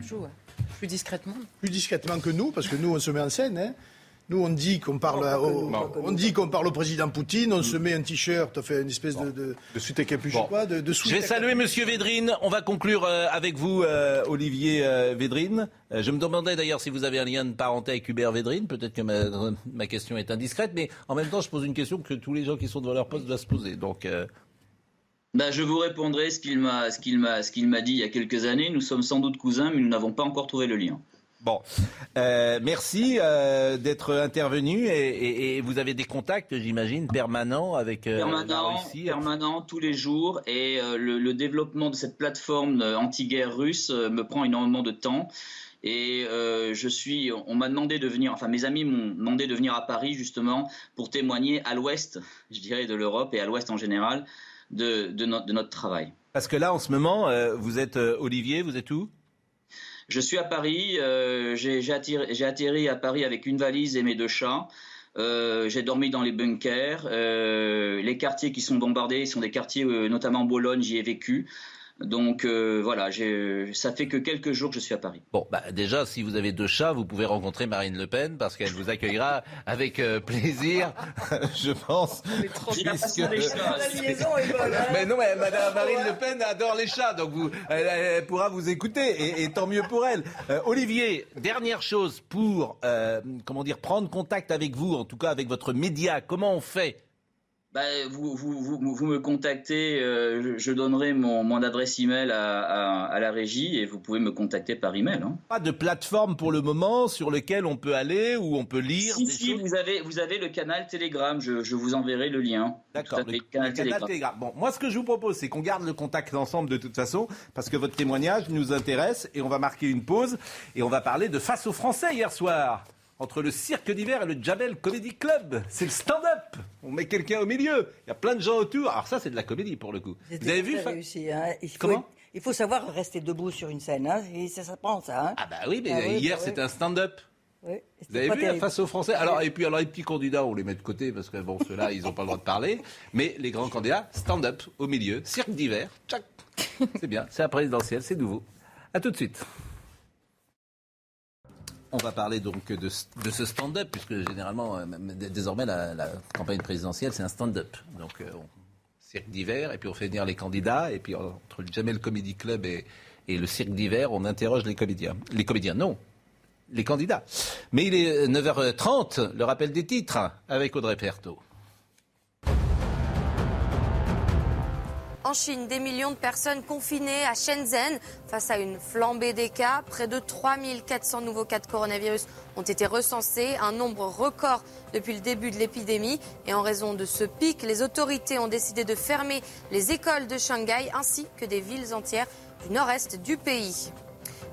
Plus discrètement. Plus discrètement que nous, parce que nous on se met en scène. Hein. Nous, on dit qu'on parle, au, on dit qu'on parle au président Poutine, on se met un t-shirt, on fait une espèce de de, de suite et capuchon. De, de Je vais saluer Monsieur Védrine. On va conclure euh, avec vous, euh, Olivier euh, Védrine. je me demandais d'ailleurs si vous avez un lien de parenté avec Hubert Védrine. Peut-être que ma, ma, question est indiscrète, mais en même temps, je pose une question que tous les gens qui sont devant leur poste doivent se poser. Donc. Ben, je vous répondrai ce qu'il m'a, ce qu'il m'a, ce qu'il m'a dit il y a quelques années. Nous sommes sans doute cousins, mais nous n'avons pas encore trouvé le lien. Bon, euh, merci euh, d'être intervenu et, vous avez des contacts, j'imagine, permanents avec euh, permanent, la Russie. Permanent, tous les jours. Et le, développement de cette plateforme anti-guerre russe me prend énormément de temps. Et je suis, on m'a demandé de venir, enfin mes amis m'ont demandé de venir à Paris justement pour témoigner à l'ouest, je dirais, de l'Europe et à l'ouest en général de, de, de, notre travail. Parce que là, en ce moment, vous êtes Olivier, vous êtes où? Je suis à Paris, euh, j'ai atterri, à Paris avec une valise et mes deux chats. Euh, j'ai dormi dans les bunkers. Euh, les quartiers qui sont bombardés sont des quartiers, notamment en Bologne, j'y ai vécu. Donc euh, voilà, ça fait que quelques jours que je suis à Paris. Bon, bah, déjà, si vous avez deux chats, vous pouvez rencontrer Marine Le Pen parce qu'elle vous accueillera avec euh, plaisir, je pense. Puisque... La liaison est bonne. Hein. mais non, mais Madame Marine Le Pen adore les chats, donc vous, elle, pourra vous écouter et, tant mieux pour elle. Euh, Olivier, dernière chose pour comment dire prendre contact avec vous, en tout cas avec votre média. Comment on fait bah, vous, vous, vous, vous, me contactez, euh, je, donnerai mon, mon adresse email à, à, à, la régie et vous pouvez me contacter par email. Hein. Pas de plateforme pour le moment sur lequel on peut aller ou on peut lire si, si, vous avez, vous avez le canal Telegram, je, je vous enverrai le lien. D'accord, le, canal, Telegram. Bon, moi ce que je vous propose, c'est qu'on garde le contact ensemble de toute façon, parce que votre témoignage nous intéresse et on va marquer une pause et on va parler de face aux Français hier soir entre le cirque d'hiver et le Jamel Comedy Club. C'est le stand-up. On met quelqu'un au milieu. Il y a plein de gens autour. Alors ça, c'est de la comédie pour le coup. Vous avez vu réussi, hein. il faut, Comment Il faut savoir rester debout sur une scène. Hein. Et ça, ça prend ça. Hein. Ah bah oui, mais ah hier, bah c'était un stand-up. Oui, Vous avez vu face aux Français? Alors et puis alors les petits candidats, on les met de côté parce que bon ceux-là ils n'ont pas le droit de parler. Mais les grands candidats, stand-up au milieu, cirque d'hiver, c'est bien, c'est la présidentielle, c'est nouveau. À tout de suite. On va parler donc de, ce stand-up, puisque généralement, euh, désormais, la, campagne présidentielle, c'est un stand-up. Donc, euh, cirque d'hiver, et puis on fait venir les candidats, et puis entre le Jamel Comedy Club et, et le cirque d'hiver, on interroge les comédiens. Les comédiens, non, les candidats. Mais il est 9h30, le rappel des titres, avec Audrey Perto. En Chine, des millions de personnes confinées à Shenzhen face à une flambée des cas. Près de 3400 nouveaux cas de coronavirus ont été recensés, un nombre record depuis le début de l'épidémie. Et en raison de ce pic, les autorités ont décidé de fermer les écoles de Shanghai ainsi que des villes entières du nord-est du pays.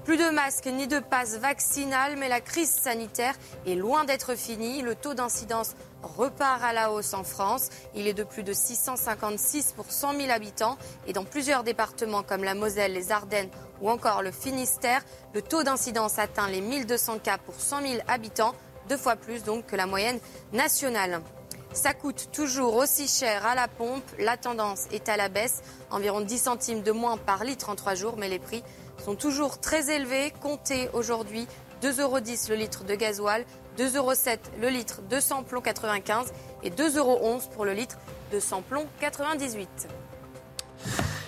Plus de masques ni de passe vaccinal, mais la crise sanitaire est loin d'être finie. Le taux d'incidence repart à la hausse en France. Il est de plus de 656 pour 100 000 habitants. Et dans plusieurs départements comme la Moselle, les Ardennes ou encore le Finistère. Le taux d'incidence atteint les 1200 cas pour 100 000 habitants, deux fois plus donc que la moyenne nationale. Ça coûte toujours aussi cher à la pompe. La tendance est à la baisse, environ 10 centimes de moins par litre en trois jours, mais les prix sont toujours très élevés. Comptez aujourd'hui 2,10 euros le litre de gasoil, 2,07 euros le litre de samplon 95 et 2,11 euros pour le litre de samplon 98.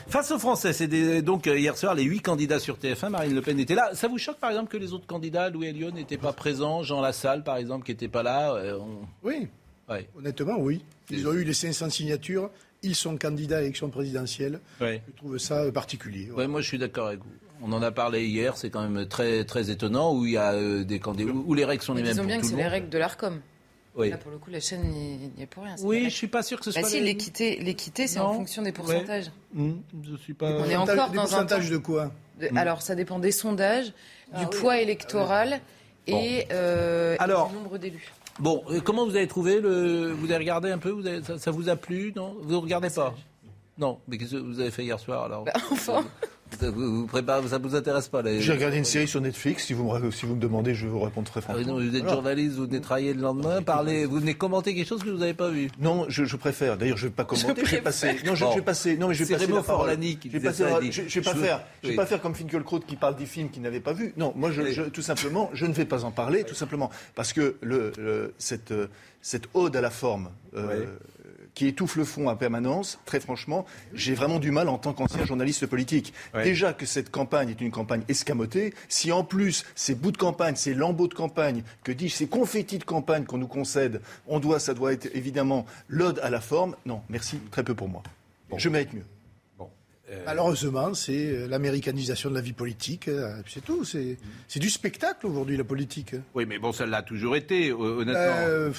Face aux Français, c'est donc euh, hier soir les huit candidats sur TF1. Marine Le Pen était là. Ça vous choque par exemple que les autres candidats, Louis Elliot, n'étaient pas présents Jean Lassalle par exemple, qui n'était pas là euh, Oui. Honnêtement, oui. Ils ont eu les 500 signatures. Ils sont candidats à l'élection présidentielle. Je trouve ça particulier. moi, je suis d'accord avec vous. On en a parlé hier, c'est quand même très, très étonnant, où il y a euh, des candidats, où, les règles sont les mêmes. Disons bien que c'est les règles de l'ARCOM. Oui. Là, pour le coup, la chaîne n'y est pour rien. Oui, je suis pas sûr que ce bah soit. si, l'équité, l'équité, c'est en fonction des pourcentages. Mmh, je suis pas. On est encore des dans pourcentages un de quoi mmh. Alors, ça dépend des sondages, du ah poids électoral et euh, du nombre d'élus. Bon, euh, comment vous avez trouvé le Vous avez regardé un peu vous ça, vous a plu Non, vous ne regardez pas? Non, mais qu'est-ce que vous avez fait hier soir alors? Bah, Enfin. Vous, préparez, ça vous intéresse pas les... J'ai regardé une série sur Netflix. Si vous me, si vous me demandez, je vous réponds très ah franchement. vous êtes journaliste, vous venez travailler le lendemain, parler, vous venez commenter quelque chose que vous n'avez pas vu. Non, je, je préfère. D'ailleurs, je ne vais pas commenter. Je vais passer. Non, je, je, vais passer. Non, mais je vais passer la parole. Qui je vais passer. Je, je vais pas faire. Je vais pas faire comme Finkielkraut qui parle des films qu'il n'avait pas vus. Non, moi, je, tout simplement, je ne vais pas en parler, tout simplement, parce que le, le cette cette ode à la forme. Euh, qui étouffe le fond en permanence, très franchement, j'ai vraiment du mal en tant qu'ancien journaliste politique. Déjà que cette campagne est une campagne escamotée, si en plus ces bouts de campagne, ces lambeaux de campagne, que dis-je, ces confettis de campagne qu'on nous concède, on doit, ça doit être évidemment l'ode à la forme, non, merci, très peu pour moi. Je mérite mieux. Euh, Malheureusement, c'est euh, l'américanisation de la vie politique. Euh, c'est tout. C'est du spectacle aujourd'hui, la politique. Oui, mais bon, ça l'a toujours été, honnêtement.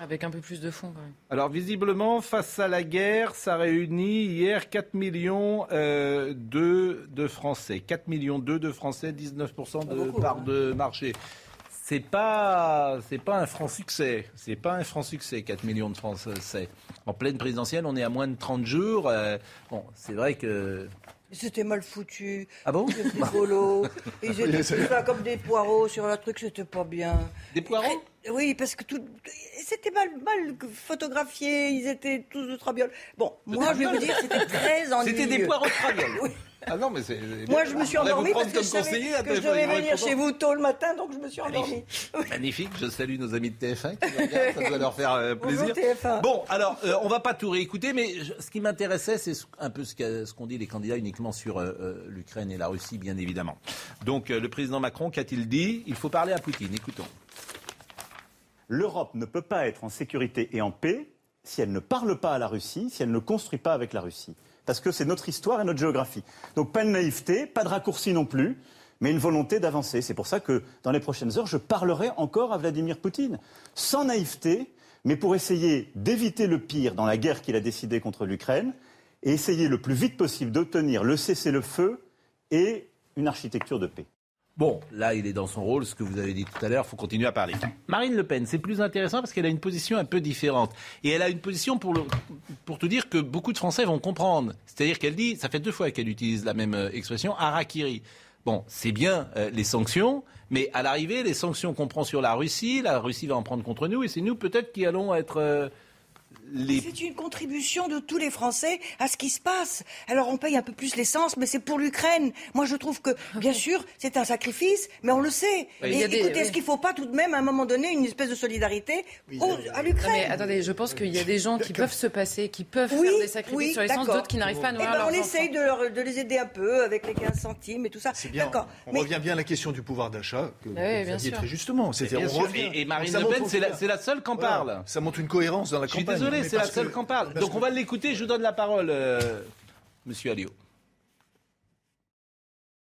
Avec un peu plus de fonds, quand même. Alors, visiblement, face à la guerre, ça réunit hier 4 millions euh, de, Français. 4 millions de Français, 19% de part hein. de marché. C'est pas, c'est pas un franc succès. C'est pas un franc succès, 4 millions de Français. En pleine présidentielle, on est à moins de 30 jours. Euh, bon, c'est vrai que c'était mal foutu. Ah bon Ils étaient tout comme des poireaux sur le truc, c'était pas bien. Des poireaux Oui, parce que tout. C'était mal, mal photographié, ils étaient tous de trabiole. Bon, moi, je vais vous dire, c'était très ennuyeux. C'était des poireaux de trabiole oui. Ah non, mais c'est. Moi, je me suis endormie parce que je savais que je devais venir chez vous tôt le matin, donc je me suis endormie. Magnifique. Je salue nos amis de TF1 qui regardent, ça doit leur faire euh, plaisir. Bon, alors, euh, on va pas tout réécouter, mais ce qui m'intéressait, c'est un peu ce qu'ont dit les candidats uniquement sur euh, l'Ukraine et la Russie, bien évidemment. Donc, le président Macron, qu'a-t-il dit? Il faut parler à Poutine. Écoutons. L'Europe ne peut pas être en sécurité et en paix si elle ne parle pas à la Russie, si elle ne construit pas avec la Russie parce que c'est notre histoire et notre géographie. Donc pas de naïveté, pas de raccourci non plus, mais une volonté d'avancer. C'est pour ça que dans les prochaines heures, je parlerai encore à Vladimir Poutine, sans naïveté, mais pour essayer d'éviter le pire dans la guerre qu'il a décidée contre l'Ukraine, et essayer le plus vite possible d'obtenir le cessez-le-feu et une architecture de paix. Bon, là, il est dans son rôle, ce que vous avez dit tout à l'heure, il faut continuer à parler. Marine Le Pen, c'est plus intéressant parce qu'elle a une position un peu différente. Et elle a une position pour, pour te dire que beaucoup de Français vont comprendre. C'est-à-dire qu'elle dit, ça fait deux fois qu'elle utilise la même euh, expression, harakiri. Bon, c'est bien euh, les sanctions, mais à l'arrivée, les sanctions qu'on prend sur la Russie, la Russie va en prendre contre nous, et c'est nous peut-être qui allons être... Euh, c'est une contribution de tous les Français à ce qui se passe. Alors on paye un peu plus l'essence, mais c'est pour l'Ukraine. Moi je trouve que, bien sûr, c'est un sacrifice, mais on le sait. Et, écoutez, est-ce qu'il ne faut pas tout de même, à un moment donné, une espèce de solidarité à l'Ukraine? Mais attendez, je pense qu'il y a des gens qui peuvent se passer, qui peuvent faire des sacrifices sur l'essence, d'autres qui n'arrivent pas à nourrir eh ben, On essaye de, les aider un peu avec les 15 centimes et tout ça. C'est bien. On revient bien à la question du pouvoir d'achat, que oui, vous très justement. Et, Marine Le Pen, c'est la, seule qui en parle. Ça montre une cohérence dans la campagne c'est la seule qu'on parle. Donc on va l'écouter. Je vous donne la parole, euh, Monsieur Alliot.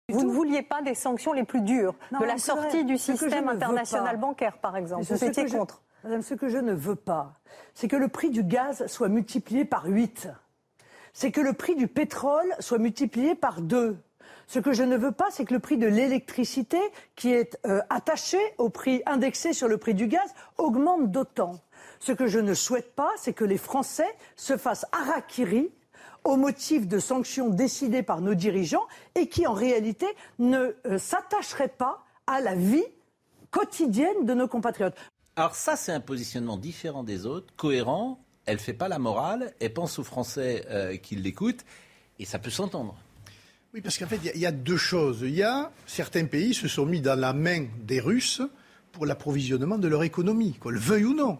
Vous ne vouliez pas des sanctions les plus dures, de la sortie du système international bancaire, par exemple. Vous étiez contre. Madame, ce que je ne veux pas, c'est que le prix du gaz soit multiplié par 8. C'est que le prix du pétrole soit multiplié par 2. Ce que je ne veux pas, c'est que le prix de l'électricité, qui est euh, attaché au prix indexé sur le prix du gaz, augmente d'autant. Ce que je ne souhaite pas, c'est que les Français se fassent harakiri au motif de sanctions décidées par nos dirigeants et qui en réalité ne euh, s'attacheraient pas à la vie quotidienne de nos compatriotes. Alors ça, c'est un positionnement différent des autres, cohérent. Elle ne fait pas la morale, elle pense aux Français euh, qui l'écoutent, et ça peut s'entendre. Oui, parce qu'en fait, il y, a deux choses. Il y a certains pays se sont mis dans la main des Russes pour l'approvisionnement de leur économie, qu'on le veuille ou non.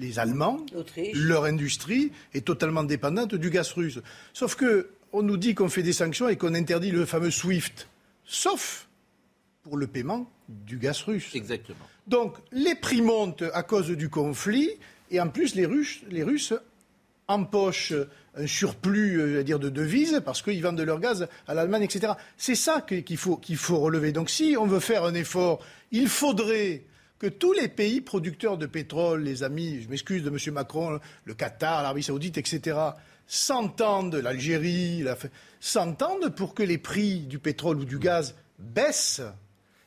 Les Allemands, leur industrie est totalement dépendante du gaz russe. Sauf que on nous dit qu'on fait des sanctions et qu'on interdit le fameux SWIFT, sauf pour le paiement du gaz russe. Exactement. Donc les prix montent à cause du conflit et en plus les Russes, les Russes empochent un surplus euh, dire, de devises parce qu'ils vendent leur gaz à l'Allemagne, etc. C'est ça qu'il faut, qu'il faut relever. Donc si on veut faire un effort, il faudrait que tous les pays producteurs de pétrole, les amis, je m'excuse de M. Macron, le Qatar, l'Arabie saoudite, etc., s'entendent, l'Algérie, s'entendent pour que les prix du pétrole ou du gaz baissent.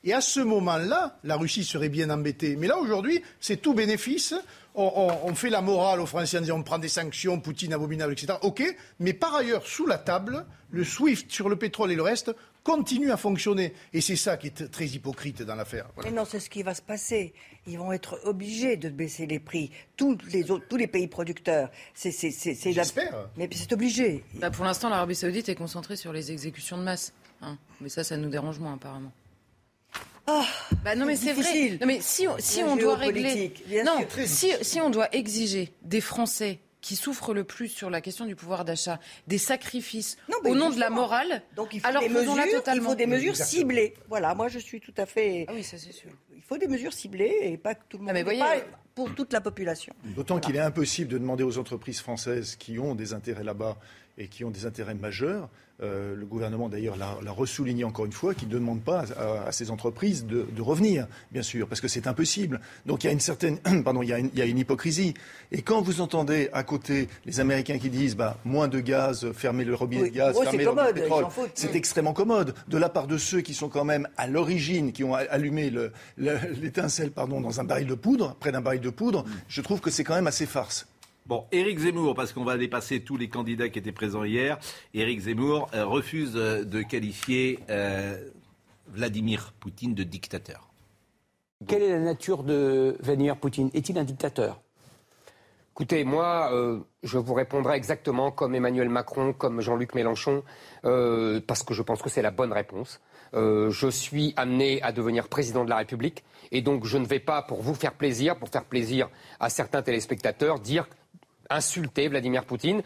Et à ce moment-là, la Russie serait bien embêtée. Mais là, aujourd'hui, c'est tout bénéfice on, fait la morale aux Français en disant on prend des sanctions, Poutine abominable, etc. Ok, mais par ailleurs, sous la table, le SWIFT sur le pétrole et le reste continue à fonctionner. Et c'est ça qui est très hypocrite dans l'affaire. Mais non, c'est ce qui va se passer. Ils vont être obligés de baisser les prix. Tous les, autres, tous les pays producteurs. J'espère. Mais c'est obligé. Bah, pour l'instant, l'Arabie Saoudite est concentrée sur les exécutions de masse. Hein. Mais ça, ça nous dérange moins, apparemment. Ah, bah non mais c'est vrai. Non mais si, si on doit régler, non, si, si on doit exiger des Français qui souffrent le plus sur la question du pouvoir d'achat, des sacrifices au nom de la morale. Donc il faut des mesures, il faut des mesures ciblées. Voilà, moi je suis tout à fait. Ah oui, ça c'est sûr. Il faut des mesures ciblées et pas que tout le ah, monde. mais voyez, pas pour toute la population. D'autant qu'il est impossible de demander aux entreprises françaises qui ont des intérêts là-bas et qui ont des intérêts majeurs euh, le gouvernement d'ailleurs l'a ressouligné encore une fois, qu'il ne demande pas à, ces entreprises de, revenir, bien sûr, parce que c'est impossible. Donc il y a une certaine, pardon, il y a une, hypocrisie. Et quand vous entendez à côté les Américains qui disent, bah, moins de gaz, fermer le robinet de gaz, fermer le robinet de pétrole, c'est extrêmement commode de la part de ceux qui sont quand même à l'origine, qui ont allumé l'étincelle, pardon, dans un baril de poudre, près d'un baril de poudre. Je trouve que c'est quand même assez farce. Bon, Éric Zemmour, parce qu'on va dépasser tous les candidats qui étaient présents hier, Éric Zemmour euh, refuse euh, de qualifier euh, Vladimir Poutine de dictateur. Quelle est la nature de Vladimir Poutine? Est-il un dictateur? Écoutez, moi, je vous répondrai exactement comme Emmanuel Macron, comme Jean-Luc Mélenchon, parce que je pense que c'est la bonne réponse. je suis amené à devenir président de la République, et donc je ne vais pas, pour vous faire plaisir, pour faire plaisir à certains téléspectateurs, dire insulter Vladimir Poutine.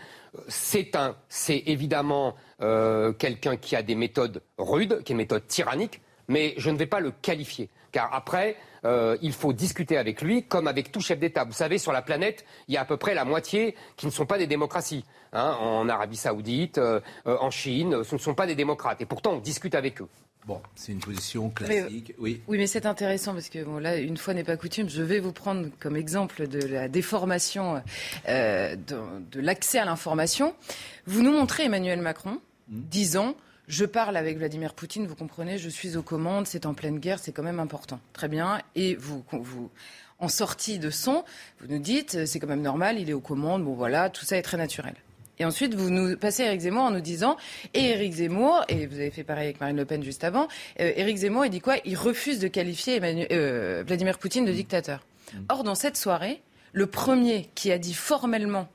C'est un, c'est évidemment euh, quelqu'un qui a des méthodes rudes, qui a des méthodes tyranniques, mais je ne vais pas le qualifier. Car après, euh, il faut discuter avec lui comme avec tout chef d'État. Vous savez, sur la planète, il y a à peu près la moitié qui ne sont pas des démocraties. Hein, en Arabie saoudite, euh, en Chine, ce ne sont pas des démocrates. Et pourtant, on discute avec eux. Bon, c'est une position classique. oui. oui, mais c'est intéressant parce que bon, là, une fois n'est pas coutume, je vais vous prendre comme exemple de la déformation euh, de, l'accès à l'information. Vous nous montrez Emmanuel Macron hmm. disant je parle avec Vladimir Poutine, vous comprenez, je suis aux commandes, c'est en pleine guerre, c'est quand même important. Très bien. Et vous, vous, en sortie de son, vous nous dites, c'est quand même normal, il est aux commandes, bon voilà, tout ça est très naturel. Et ensuite, vous nous passez Éric Zemmour en nous disant, et Éric Zemmour, et vous avez fait pareil avec Marine Le Pen juste avant, euh, Éric Zemmour, il dit quoi? Il refuse de qualifier euh, Vladimir Poutine de dictateur. Mm. Or, dans cette soirée, le premier qui a dit formellement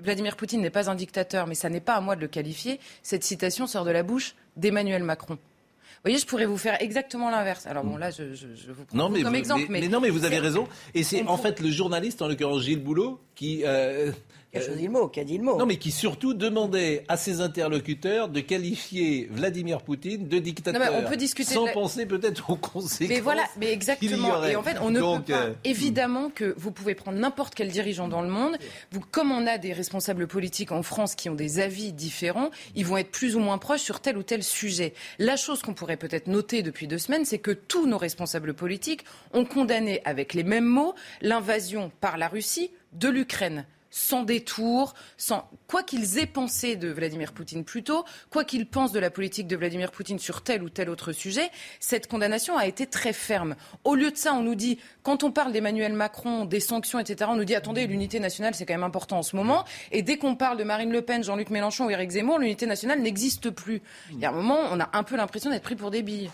Vladimir Poutine n'est pas un dictateur, mais ça n'est pas à moi de le qualifier, cette citation sort de la bouche d'Emmanuel Macron. Vous voyez, je pourrais vous faire exactement l'inverse. Alors bon, mm. là, je, vous prends comme exemple. Mais, non, mais vous avez raison. Et c'est en fait le journaliste, en l'occurrence Gilles Boulot, qui euh, qui a euh, choisi le mot, qui a dit le mot. Non, mais qui surtout demandait à ses interlocuteurs de qualifier Vladimir Poutine de dictateur. Non, on peut discuter sans penser peut-être aux conséquences. Mais voilà, mais exactement. Et en fait, on ne peut pas. Euh, évidemment que vous pouvez prendre n'importe quel dirigeant dans le monde. Vous, comme on a des responsables politiques en France qui ont des avis différents, ils vont être plus ou moins proches sur tel ou tel sujet. La chose qu'on pourrait peut-être noter depuis deux semaines, c'est que tous nos responsables politiques ont condamné avec les mêmes mots l'invasion par la Russie de l'Ukraine sans détour, sans quoi qu'ils aient pensé de Vladimir Poutine plus tôt, quoi qu'ils pensent de la politique de Vladimir Poutine sur tel ou tel autre sujet, cette condamnation a été très ferme. Au lieu de ça, on nous dit, quand on parle d'Emmanuel Macron, des sanctions, etc., on nous dit attendez, l'unité nationale c'est quand même important en ce moment. Et dès qu'on parle de Marine Le Pen, Jean-Luc Mélenchon ou Éric Zemmour, l'unité nationale n'existe plus. Il y a un moment, on a un peu l'impression d'être pris pour des billes.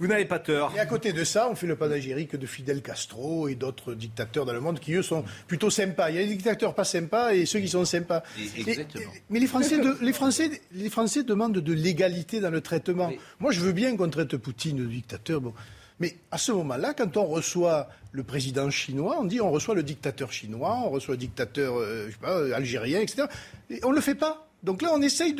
Vous n'avez pas tort. Et à côté de ça, on fait le panégyrique de Fidel Castro et d'autres dictateurs dans le monde qui, eux, sont plutôt sympas. Il y a des dictateurs pas sympas et ceux qui sont sympas. Exactement. mais les Français, les, Français, les Français demandent de l'égalité dans le traitement. Moi, je veux bien qu'on traite Poutine de dictateur. Bon. Mais à ce moment-là, quand on reçoit le président chinois, on dit on reçoit le dictateur chinois, on reçoit le dictateur euh, je sais pas, algérien, etc. Et on ne le fait pas. Donc là, on essaye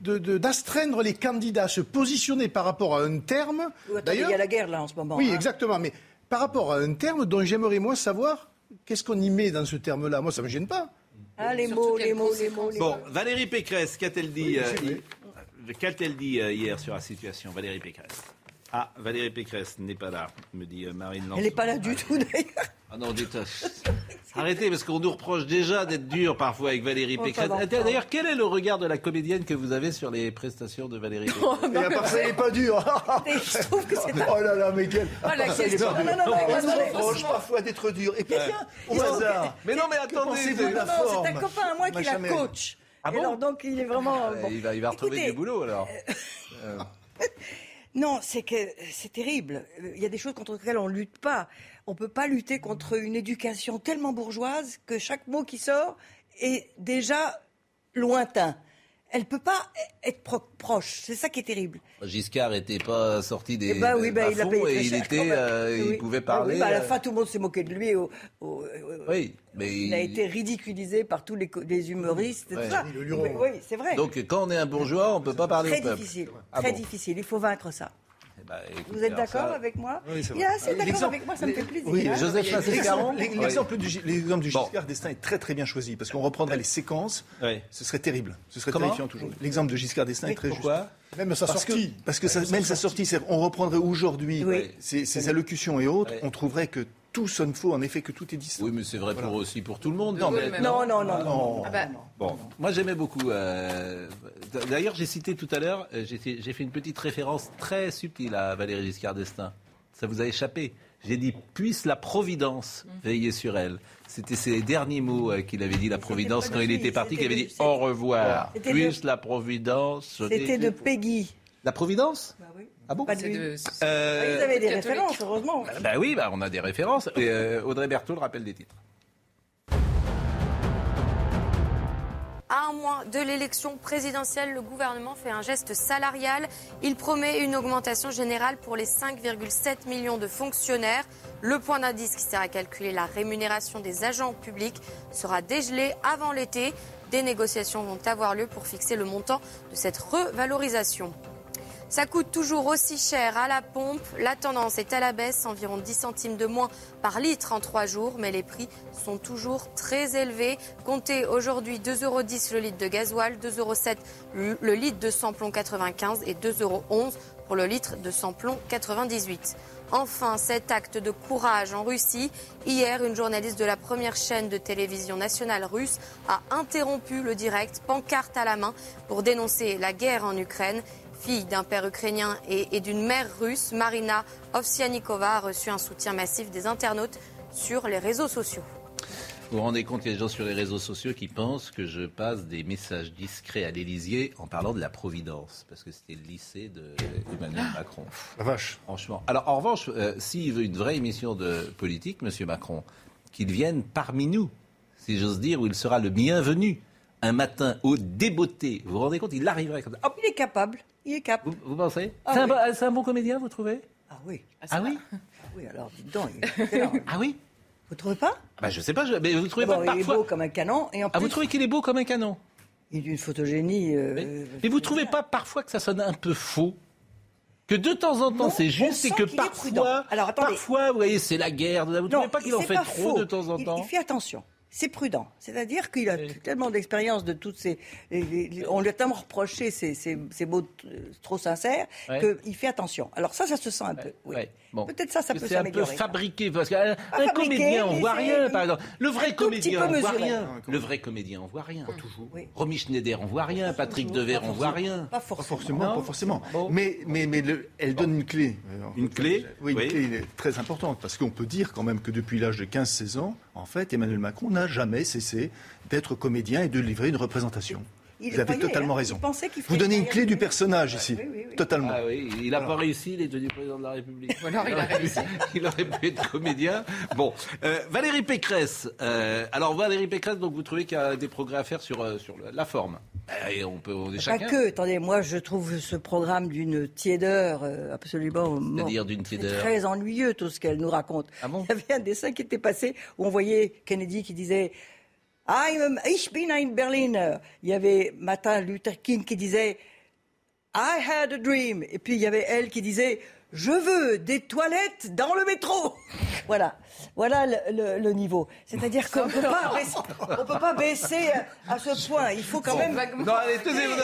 d'astreindre de, les candidats à se positionner par rapport à un terme. il y a la guerre là en ce moment. Oui, hein. exactement. Mais par rapport à un terme dont j'aimerais moi savoir qu'est-ce qu'on y met dans ce terme-là. Moi, ça ne me gêne pas. Ah, les mots, les mots, les mots, Bon, Valérie Pécresse, qu'a-t-elle dit, euh, qu'a-t-elle dit euh, hier sur la situation, Valérie Pécresse ah, Valérie Pécresse n'est pas là, me dit euh, Marine Lançon. Elle n'est pas là du tout d'ailleurs. Ah non, dites Arrêtez, parce qu'on nous reproche déjà d'être dur parfois avec Valérie Pécresse. D'ailleurs, quel est le regard de la comédienne que vous avez sur les prestations de Valérie Pécresse Et à part ça, elle n'est pas dur. Je trouve que c'est Oh là là, mais quel. Oh, la question. Non, non, non, On nous reproche parfois d'être dur. Et puis, tiens, au hasard. Mais non, mais attendez. C'est un copain à moi qui la coach. Ah bon alors, donc, il est vraiment. Euh, il va, il va retrouver du boulot alors. Non, c'est que c'est terrible. Il y a des choses contre lesquelles on ne lutte pas. On ne peut pas lutter contre une éducation tellement bourgeoise que chaque mot qui sort est déjà lointain elle peut pas être proche. C'est ça qui est terrible. Giscard n'était pas sorti des eh ben oui, ben, il a payé et il était, euh, il pouvait parler. Ah oui, ben, à la euh, fin, tout le monde s'est moqué de lui. Au, oui, mais il, a été ridiculisé par tous les, les humoristes. Ça. oui, c'est vrai. Donc quand on est un bourgeois, on peut pas parler très au peuple. Difficile, ah très difficile. Il faut vaincre ça. Bah, Vous êtes d'accord avec moi oui, Il est assez d'accord avec moi, ça me fait plaisir. Oui, hein. Joseph L'exemple du, du Giscard d'Estaing est très très bien choisi parce qu'on reprendrait les séquences, ce serait terrible, ce serait terrifiant toujours. L'exemple de Giscard d'Estaing est très Pourquoi Même sa sortie. parce que même sa sortie, on reprendrait aujourd'hui ses allocutions et autres, on trouverait que tout sonne faux, en effet, que tout est dit. Oui, mais c'est vrai pour aussi pour tout le monde. Non, non, non, non, ah bah. Bon, moi j'aimais beaucoup. Euh, d'ailleurs, j'ai cité tout à l'heure, euh, j'ai fait une petite référence très subtile à Valérie Giscard d'Estaing. Ça vous a échappé. J'ai dit puisse la Providence mm. veiller sur elle. C'était ses derniers mots euh, qu'il avait dit, la Providence, quand il était parti, qu'il avait dit au revoir. Puisse la Providence. C'était de Peggy. La Providence? Bah oui. Ah bon Pas de euh, euh, Vous avez des références, heureusement. Bah oui, bah on a des références. Et, euh, Audrey Berthaud le rappelle des titres. À un mois de l'élection présidentielle, le gouvernement fait un geste salarial. Il promet une augmentation générale pour les 5,7 millions de fonctionnaires. Le point d'indice qui sert à calculer la rémunération des agents publics sera dégelé avant l'été. Des négociations vont avoir lieu pour fixer le montant de cette revalorisation. Ça coûte toujours aussi cher à la pompe. La tendance est à la baisse, environ 10 centimes de moins par litre en trois jours, mais les prix sont toujours très élevés. Comptez aujourd'hui 2,10 euros le litre de gasoil, 2,07 euros le litre de samplon 95 et 2,11 euros pour le litre de samplon 98. Enfin, cet acte de courage en Russie. Hier, une journaliste de la première chaîne de télévision nationale russe a interrompu le direct, pancarte à la main, pour dénoncer la guerre en Ukraine. Fille d'un père ukrainien et, d'une mère russe, Marina Ovsianikova a reçu un soutien massif des internautes sur les réseaux sociaux. Vous vous rendez compte qu'il y a des gens sur les réseaux sociaux qui pensent que je passe des messages discrets à l'Élysée en parlant de la Providence, parce que c'était le lycée d'Emmanuel ah. Macron. La vache. Franchement. Alors, en revanche, euh, s'il veut une vraie émission de politique, M. Macron, qu'il vienne parmi nous, si j'ose dire, où il sera le bienvenu un matin au débeauté. Vous vous rendez compte Il arriverait comme ça. il est capable. Il est capable. Vous, pensez ah c'est, un, bon comédien, vous trouvez? Ah oui. Ah, ah oui? Ah Oui, alors dites donc. ah oui? Vous trouvez pas? Bah, Je sais pas, mais vous trouvez pas il parfois... est beau comme un canon. Et en ah, vous trouvez qu'il est beau comme un canon? Il est d'une photogénie. Euh, mais, vous trouvez pas parfois que ça sonne un peu faux? Que de temps en temps c'est juste et que parfois, Alors, parfois, vous voyez, c'est la guerre. Vous ne trouvez pas qu'il en fait trop de temps en temps? il fait attention. C'est prudent. C'est-à-dire qu'il a tellement d'expérience de toutes ces. On lui a tellement reproché ces, ces, mots trop sincères qu'il fait attention. Alors ça, ça se sent un peu. Oui. Peut-être ça, ça peut s'améliorer. C'est un peu fabriqué parce qu'un comédien, on voit rien, par exemple. Le vrai comédien, on voit rien. Le vrai comédien, on voit rien. Toujours. Romy Schneider, on voit rien. Patrick Devers, on voit rien. Pas forcément. Pas forcément. Mais, mais, mais elle donne une clé. Une clé Oui, une clé très importante parce qu'on peut dire quand même que depuis l'âge de 15-16 ans, en fait, Emmanuel Macron n'a jamais cessé d'être comédien et de livrer une représentation. Vous avez totalement hein. raison. Vous donnez une clé du personnage ici. Totalement. Ah oui, il n'a pas réussi, il est devenu président de la République. alors, il a réussi. il aurait pu être comédien. Bon, euh, Valérie Pécresse. Euh, alors, Valérie Pécresse, donc vous trouvez qu'il y a des progrès à faire sur, euh, sur la forme et on peut, on est Pas que. Attendez, moi, je trouve ce programme d'une tiédeur absolument. C'est-à-dire d'une tiédeur. Très ennuyeux, tout ce qu'elle nous raconte. Ah bon? Il y avait un dessin qui était passé où on voyait Kennedy qui disait I'm, ich bin ein Berliner. Il y avait Martin Luther King qui disait I had a dream. Et puis il y avait elle qui disait Je veux des toilettes dans le métro. voilà. Voilà le, niveau. C'est-à-dire qu'on ne peut, pas baisser à ce point. Il faut quand même. Non, allez, tenez-vous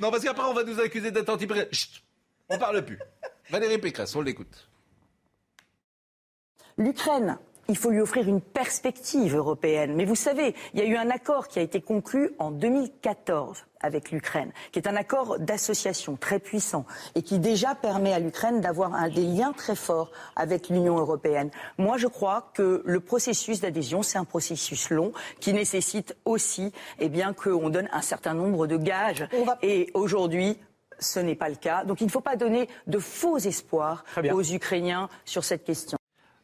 Non, parce qu'après, on va nous accuser d'être anti Chut On parle plus. Valérie Pécresse, on l'écoute. L'Ukraine il faut lui offrir une perspective européenne. Mais vous savez, il y a eu un accord qui a été conclu en 2014 avec l'Ukraine, qui est un accord d'association très puissant et qui déjà permet à l'Ukraine d'avoir des liens très forts avec l'Union européenne. Moi, je crois que le processus d'adhésion, c'est un processus long qui nécessite aussi eh bien, qu'on donne un certain nombre de gages. Et aujourd'hui, ce n'est pas le cas. Donc il ne faut pas donner de faux espoirs aux Ukrainiens sur cette question.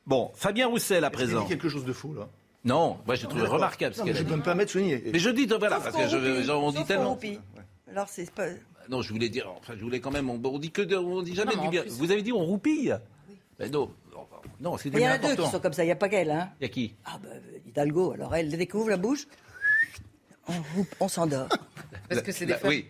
Bon, Fabien Roussel à présent. dit quelque chose de faux là Non, moi j'ai trouvé remarquable ce a dit. Je peux me permettre de souligner. Mais je dis, voilà, parce que je, on dit tellement. Alors c'est pas. Non, je voulais dire, enfin, je voulais quand même, on, dit que, on dit jamais du bien. Vous avez dit on roupille oui. Mais non, non, c'est Il y en a deux qui sont comme ça, il n'y a pas qu'elle. Hein. Il y a qui? Ah, ben, Hidalgo. Alors elle découvre la bouche, on, on s'endort. Parce que c'est des femmes. Oui.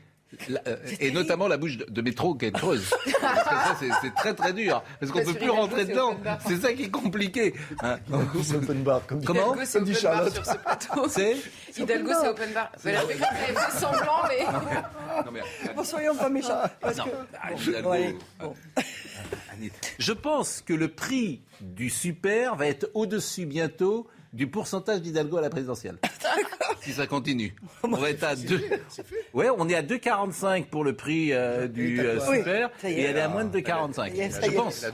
Euh, et notamment la bouche de, métro qui est creuse. Parce que ça, c'est très très dur. Parce qu'on ne peut plus rentrer dedans. C'est ça qui est compliqué. Hein c'est open bar. Comme Comment Hidalgo, c'est open bar sur ce plateau. C'est Hidalgo, c'est open bar. Fait semblant, mais... Non, mais... Bon, soyons pas méchants. Parce que... Ah, Hidalgo, bon. Je pense que le prix du super va être au-dessus bientôt du pourcentage d'Hidalgo à la présidentielle. si ça continue. On va être à 2. Ouais, on est à 2,45 pour le prix euh, du euh, super et elle est à moins de 2,45. Je pense.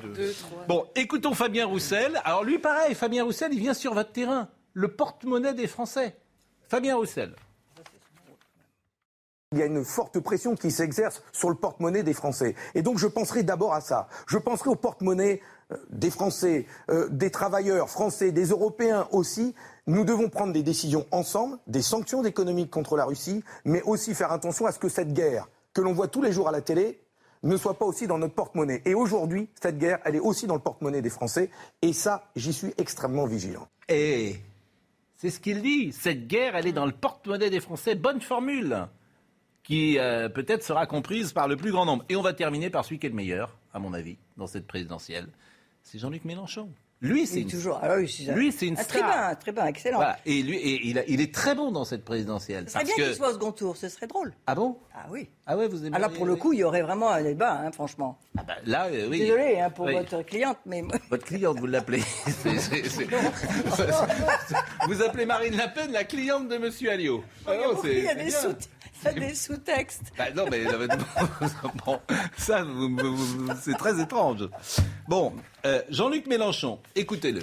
Bon, écoutons Fabien Roussel. Alors lui, pareil, Fabien Roussel, il vient sur votre terrain. Le porte-monnaie des Français. Fabien Roussel. Il y a une forte pression qui s'exerce sur le porte-monnaie des Français. Et donc je penserai d'abord à ça. Je penserai au porte-monnaie des Français, euh, des travailleurs français, des Européens aussi. Nous devons prendre des décisions ensemble, des sanctions économiques contre la Russie, mais aussi faire attention à ce que cette guerre, que l'on voit tous les jours à la télé, ne soit pas aussi dans notre porte-monnaie. Et aujourd'hui, cette guerre, elle est aussi dans le porte-monnaie des Français. Et ça, j'y suis extrêmement vigilant. Et c'est ce qu'il dit. Cette guerre, elle est dans le porte-monnaie des Français. Bonne formule qui euh, peut-être sera comprise par le plus grand nombre. Et on va terminer par celui qui est le meilleur, à mon avis, dans cette présidentielle. C'est Jean-Luc Mélenchon. Lui, c'est une... toujours. Alors, lui, c'est une ah, Très bien, très bien, excellent. Et lui, et il, il, est très bon dans cette présidentielle. Ce serait bien qu'il soit au second tour, ce serait drôle. Ah bon? Ah oui. Ah ouais, vous aimez. Alors pour le coup, il y aurait vraiment un débat, hein, franchement. Ah bah, là, euh, oui. Désolé hein, pour votre cliente, mais votre cliente, vous l'appelez. vous appelez Marine Le Pen la cliente de Monsieur Alliot. Ah il y a des des sous-textes. Bah non, mais bon, ça, c'est très étrange. Bon, euh, Jean-Luc Mélenchon, écoutez-le.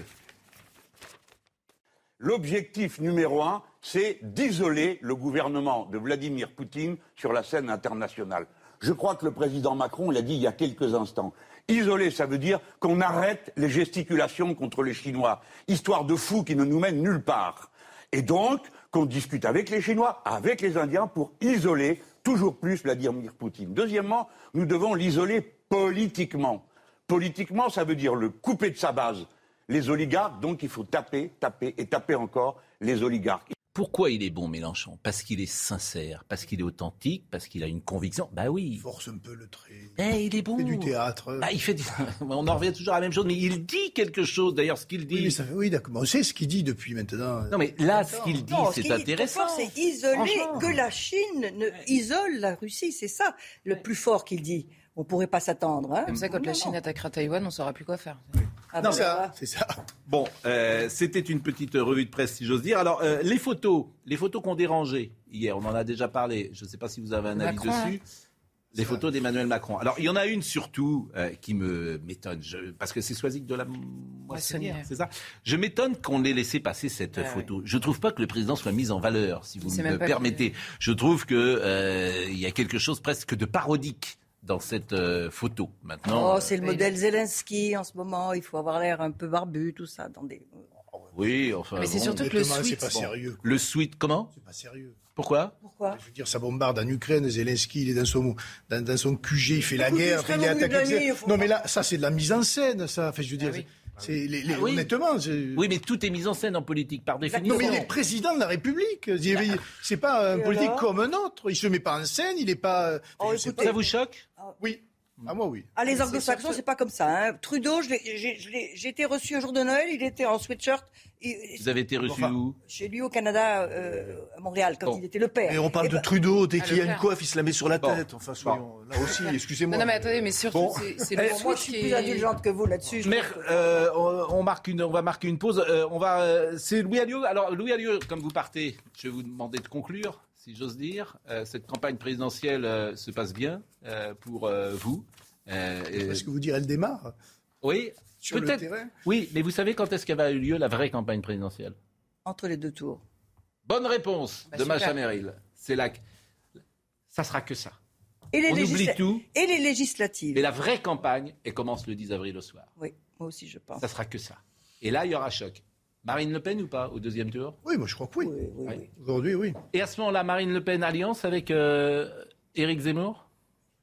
L'objectif numéro un, c'est d'isoler le gouvernement de Vladimir Poutine sur la scène internationale. Je crois que le président Macron l'a dit il y a quelques instants. Isoler, ça veut dire qu'on arrête les gesticulations contre les Chinois, histoire de fous qui ne nous mènent nulle part. Et donc, qu'on discute avec les Chinois, avec les Indiens, pour isoler toujours plus Vladimir Poutine. Deuxièmement, nous devons l'isoler politiquement. Politiquement, ça veut dire le couper de sa base. Les oligarques, donc il faut taper, taper et taper encore les oligarques. Pourquoi il est bon, Mélenchon? Parce qu'il est sincère, parce qu'il est authentique, parce qu'il a une conviction. Bah oui. Il force un peu le trait. Eh, il est bon. Il fait du théâtre. Bah, il fait du... On en revient toujours à la même chose, mais il dit quelque chose. D'ailleurs, ce qu'il dit. Oui, ça... oui d'accord. On sait ce qu'il dit depuis maintenant. Non, mais là, ce qu'il dit, c'est intéressant. C'est isoler que la Chine ne isole la Russie. C'est ça le plus fort qu'il dit. On pourrait pas s'attendre. Hein Comme ça, quand la Chine attaquera Taïwan, on saura plus quoi faire. Ah non, ça. c'est ça. Bon, euh, c'était une petite revue de presse, si j'ose dire. Alors, euh, les photos, les photos qu'on dérangé hier, on en a déjà parlé. Je ne sais pas si vous avez un avis Macron, dessus. Les photos d'Emmanuel Macron. Alors, il y en a une surtout euh, qui me m'étonne, je- parce que c'est Soisic de la Moissonnière, c'est ça? Je m'étonne qu'on ait laissé passer cette Ah photo. Je trouve pas que le président soit mis en valeur, si vous me permettez. Je trouve que euh, il y a quelque chose presque de parodique dans cette euh, photo. Maintenant, Oh, c'est le modèle Zelensky en ce moment. Il faut avoir l'air un peu barbu, tout ça. Dans des... oui, enfin. Mais c'est bon. surtout que le sweat. c'est pas sérieux. Le suite, comment C'est pas sérieux. Pourquoi Pourquoi Je veux dire, ça bombarde en Ukraine. Zelensky, il est dans son, dans, dans son QG, il fait la guerre. il est attaqué. Non, mais là, ça, c'est de la mise en scène, ça. Enfin, je veux dire, Ah oui. C'est les, les- Ah oui. honnêtement. Oui, mais tout est mis en scène en politique, par définition. Non, mais il est président de la République. Il- C'est pas un politique comme un autre. Il se met pas en scène, il est pas. Oh, écoutez, Ça vous choque? Oui. À moi, oui. Ah, les anglo-saxons, c'est pas comme ça. Hein. Trudeau, j'ai été reçu un jour de Noël, il était en sweatshirt. et- Vous avez été reçu Enfin, où Chez lui au Canada, euh, à Montréal, quand Bon. il était le père. Et on parle Eh de ben, Trudeau, dès Ah, qu'il y a une coiffe, il se la met sur la Bon. tête. Enfin, soyons, là aussi, excusez-moi. Non, non, mais attendez, mais surtout, Bon. c'est- eh, le moi, je suis plus est- indulgente que vous là-dessus. euh, on, on marque une, on va marquer une pause. Euh, on va, euh, c'est Louis Alliot. Alors Louis Alliot, comme vous partez, je vais vous demander de conclure, si j'ose dire. Euh, cette campagne présidentielle euh, se passe bien euh, pour euh, vous. Euh, et- Est-ce que vous direz, elle démarre oui, sur le peut-être. terrain? Oui, mais vous savez quand est-ce qu'elle va eu lieu la vraie campagne présidentielle? Entre les deux tours. Bonne réponse Bah, de. Macha Merrill. C'est là. que- Ça sera que ça. Et les, On oublie tout. et les législatives. Mais la vraie campagne, elle commence le 10 avril au soir. Oui, moi aussi, je pense. Ça sera que ça. Et là, il y aura choc. Marine Le Pen ou pas au deuxième tour? Oui, moi, je crois que oui. Oui, oui, Oui. oui. Aujourd'hui, oui. Et à ce moment-là, Marine Le Pen alliance avec euh, Éric Zemmour?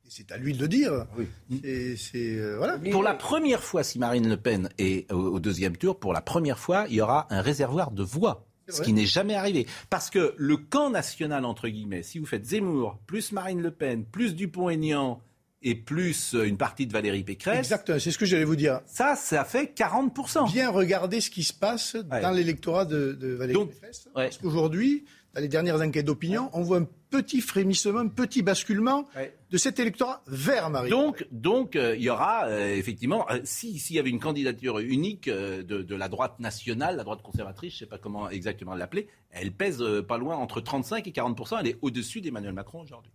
C'est à lui de le dire. C'est- C'est. euh, voilà. Pour la première fois, si Marine Le Pen est au, au deuxième tour, pour la première fois, il y aura un réservoir de voix. Ce qui n'est jamais arrivé. Parce que le camp national, entre guillemets, si vous faites Zemmour, plus Marine Le Pen, plus Dupont-Aignan et plus euh, une partie de Valérie Pécresse, Exactement, c'est ce que j'allais vous dire. ça, ça fait 40%. Bien regarder ce qui se passe Ouais. dans l'électorat de, de Valérie Donc, Pécresse. ouais. Parce qu'aujourd'hui, dans les dernières enquêtes d'opinion, on voit un petit frémissement, un petit basculement Ouais. de cet électorat vers Marie. Donc, donc euh, il y aura euh, effectivement, euh, si s'il y avait une candidature unique de, de la droite nationale, la droite conservatrice, je ne sais pas comment exactement l'appeler, elle pèse pas loin entre 35 et 40 Elle est au-dessus d'Emmanuel Macron aujourd'hui.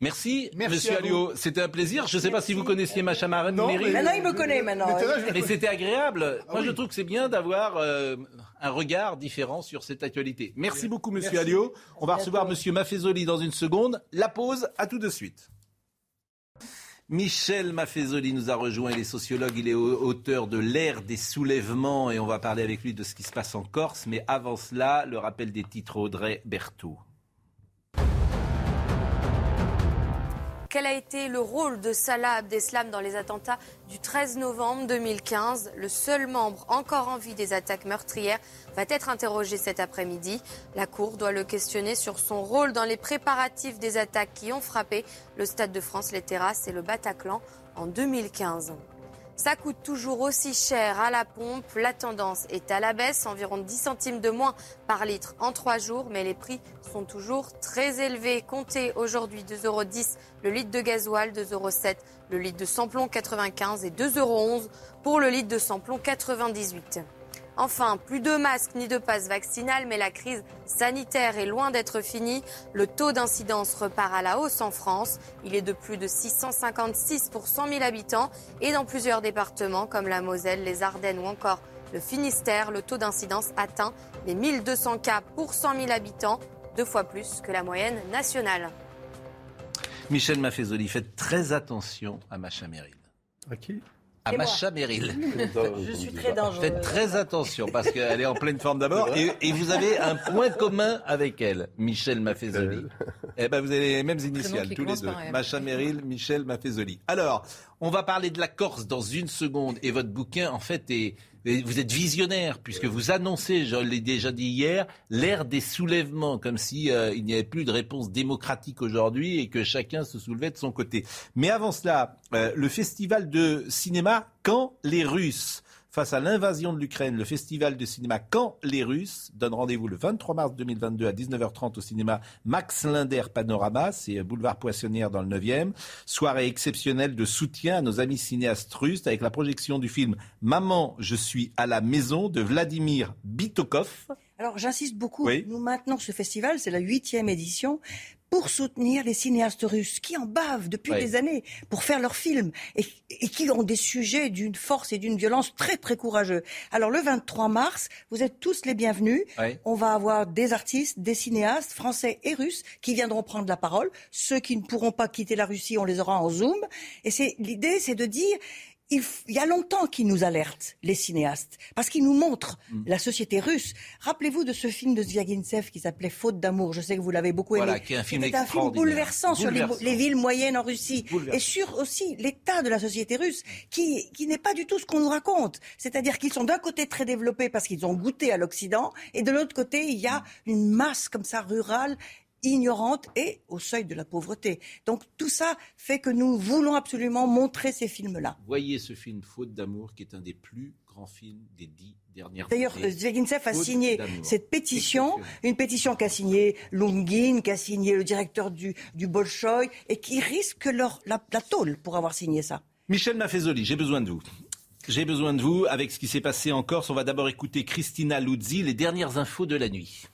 Merci, Merci Monsieur. Alliot. C'était un plaisir. Je ne sais pas si vous connaissiez Macha Mar- Non, mais- Maintenant, il me connaît maintenant. Mais c'était agréable. Moi, oui. je trouve que c'est bien d'avoir euh, un regard différent sur cette actualité. Merci beaucoup, Monsieur Merci. Alliot. On va recevoir Monsieur Maffezoli dans une seconde. La pause, à tout de suite. Michel Maffezoli nous a rejoint. Il est sociologue, il est au- auteur de L'ère des soulèvements et on va parler avec lui de ce qui se passe en Corse. Mais avant cela, le rappel des titres Audrey Berthaud. Quel a été le rôle de Salah Abdeslam dans les attentats du 13 novembre 2015 Le seul membre encore en vie des attaques meurtrières va être interrogé cet après-midi. La Cour doit le questionner sur son rôle dans les préparatifs des attaques qui ont frappé le Stade de France, les terrasses et le Bataclan en 2015. Ça coûte toujours aussi cher à la pompe. La tendance est à la baisse, environ 10 centimes de moins par litre en trois jours, mais les prix sont toujours très élevés. Comptez aujourd'hui 2,10 euros le litre de gasoil, 2,07 euros le litre de samplon 95 et 2,11 euros pour le litre de samplon 98. Enfin, plus de masques ni de passe vaccinal, mais la crise sanitaire est loin d'être finie. Le taux d'incidence repart à la hausse en France. Il est de plus de 656 pour 100 000 habitants. Et dans plusieurs départements comme la Moselle, les Ardennes ou encore le Finistère, le taux d'incidence atteint les 1200 cas pour 100 000 habitants, deux fois plus que la moyenne nationale. Michel Maffezoli, faites très attention à Macha. À qui? À moi. Macha Merrill. Je suis très dangereux. Faites très attention parce qu'elle est en pleine forme d'abord et, et vous avez un point commun avec elle, Michel Maffezoli. Eh ben vous avez les mêmes initiales tous les deux. Macha Merrill, Michel Maffezoli. Alors, on va parler de la Corse dans une seconde et votre bouquin en fait est vous êtes visionnaire, puisque vous annoncez, je l'ai déjà dit hier, l'ère des soulèvements, comme si euh, il n'y avait plus de réponse démocratique aujourd'hui et que chacun se soulevait de son côté. Mais avant cela, euh, le festival de cinéma Quand les Russes face à l'invasion de l'Ukraine, le festival de cinéma Quand les Russes donne rendez-vous le 23 mars 2022 à 19h30 au cinéma Max Linder Panorama, c'est boulevard Poissonnière dans le 9e. Soirée exceptionnelle de soutien à nos amis cinéastes russes avec la projection du film Maman, je suis à la maison de Vladimir Bitokov. Alors j'insiste beaucoup, nous maintenons ce festival, c'est la huitième édition, pour soutenir les cinéastes russes qui en bavent depuis des années pour faire leurs films et, qui ont des sujets d'une force et d'une violence très très courageux. Alors le 23 mars, vous êtes tous les bienvenus. On va avoir des artistes, des cinéastes français et russes qui viendront prendre la parole. Ceux qui ne pourront pas quitter la Russie, on les aura en Zoom. Et c'est l'idée, c'est de dire il, y a longtemps qu'ils nous alertent, les cinéastes, parce qu'ils nous montrent mm. la société russe. Rappelez-vous de ce film de Zviagintsev qui s'appelait Faute d'amour. Je sais que vous l'avez beaucoup aimé. Voilà, qui est un film, un film bouleversant, sur les, villes moyennes en Russie et sur aussi l'état de la société russe, qui, qui n'est pas du tout ce qu'on nous raconte. C'est-à-dire qu'ils sont d'un côté très développés parce qu'ils ont goûté à l'Occident, et de l'autre côté, il y a une masse comme ça rurale ignorante et au seuil de la pauvreté. Donc tout ça fait que nous voulons absolument montrer ces films-là. Voyez ce film Faute d'amour qui est un des plus grands films des dix dernières D'ailleurs, Zvegintsev a signé cette pétition, une pétition qu'a signé Lungin, qu'a signé le directeur du, du Bolchoï et qui risque leur, la, la tôle pour avoir signé ça. Michel Maffezoli, j'ai besoin de vous. J'ai besoin de vous avec ce qui s'est passé en Corse. On va d'abord écouter Christina Luzzi, les dernières infos de la nuit.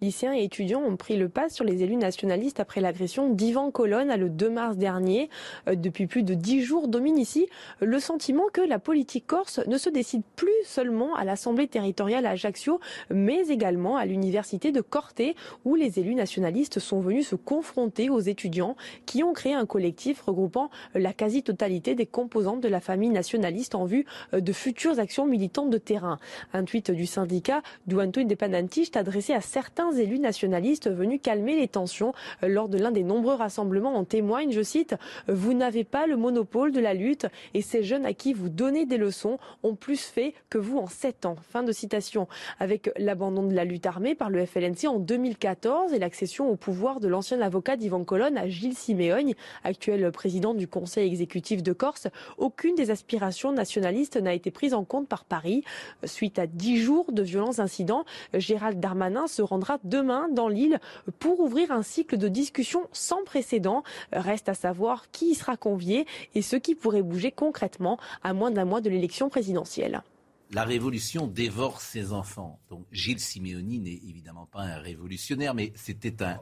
Lycéens et étudiants ont pris le pas sur les élus nationalistes après l'agression d'Ivan Colonne le 2 mars dernier. Euh, depuis plus de dix jours domine ici le sentiment que la politique corse ne se décide plus seulement à l'Assemblée territoriale à Ajaccio, mais également à l'université de Corte, où les élus nationalistes sont venus se confronter aux étudiants qui ont créé un collectif regroupant la quasi-totalité des composantes de la famille nationaliste en vue euh, de futures actions militantes de terrain. Un tweet du syndicat Duanto Independentiste adressé à certains élus nationalistes venus calmer les tensions euh, lors de l'un des nombreux rassemblements en témoigne, je cite, Vous n'avez pas le monopole de la lutte et ces jeunes à qui vous donnez des leçons ont plus fait que vous en sept ans. Fin de citation. Avec l'abandon de la lutte armée par le FLNC en 2014 et l'accession au pouvoir de l'ancien avocat d'Ivan Colonne à Gilles Siméogne, actuel président du Conseil exécutif de Corse, aucune des aspirations nationalistes n'a été prise en compte par Paris. Suite à dix jours de violents incidents, Gérald Darmanin se rendra demain dans l'île pour ouvrir un cycle de discussion sans précédent. Reste à savoir qui y sera convié et ce qui pourrait bouger concrètement à moins d'un mois de l'élection présidentielle. La révolution dévore ses enfants. Donc Gilles Simeoni n'est évidemment pas un révolutionnaire, mais c'était un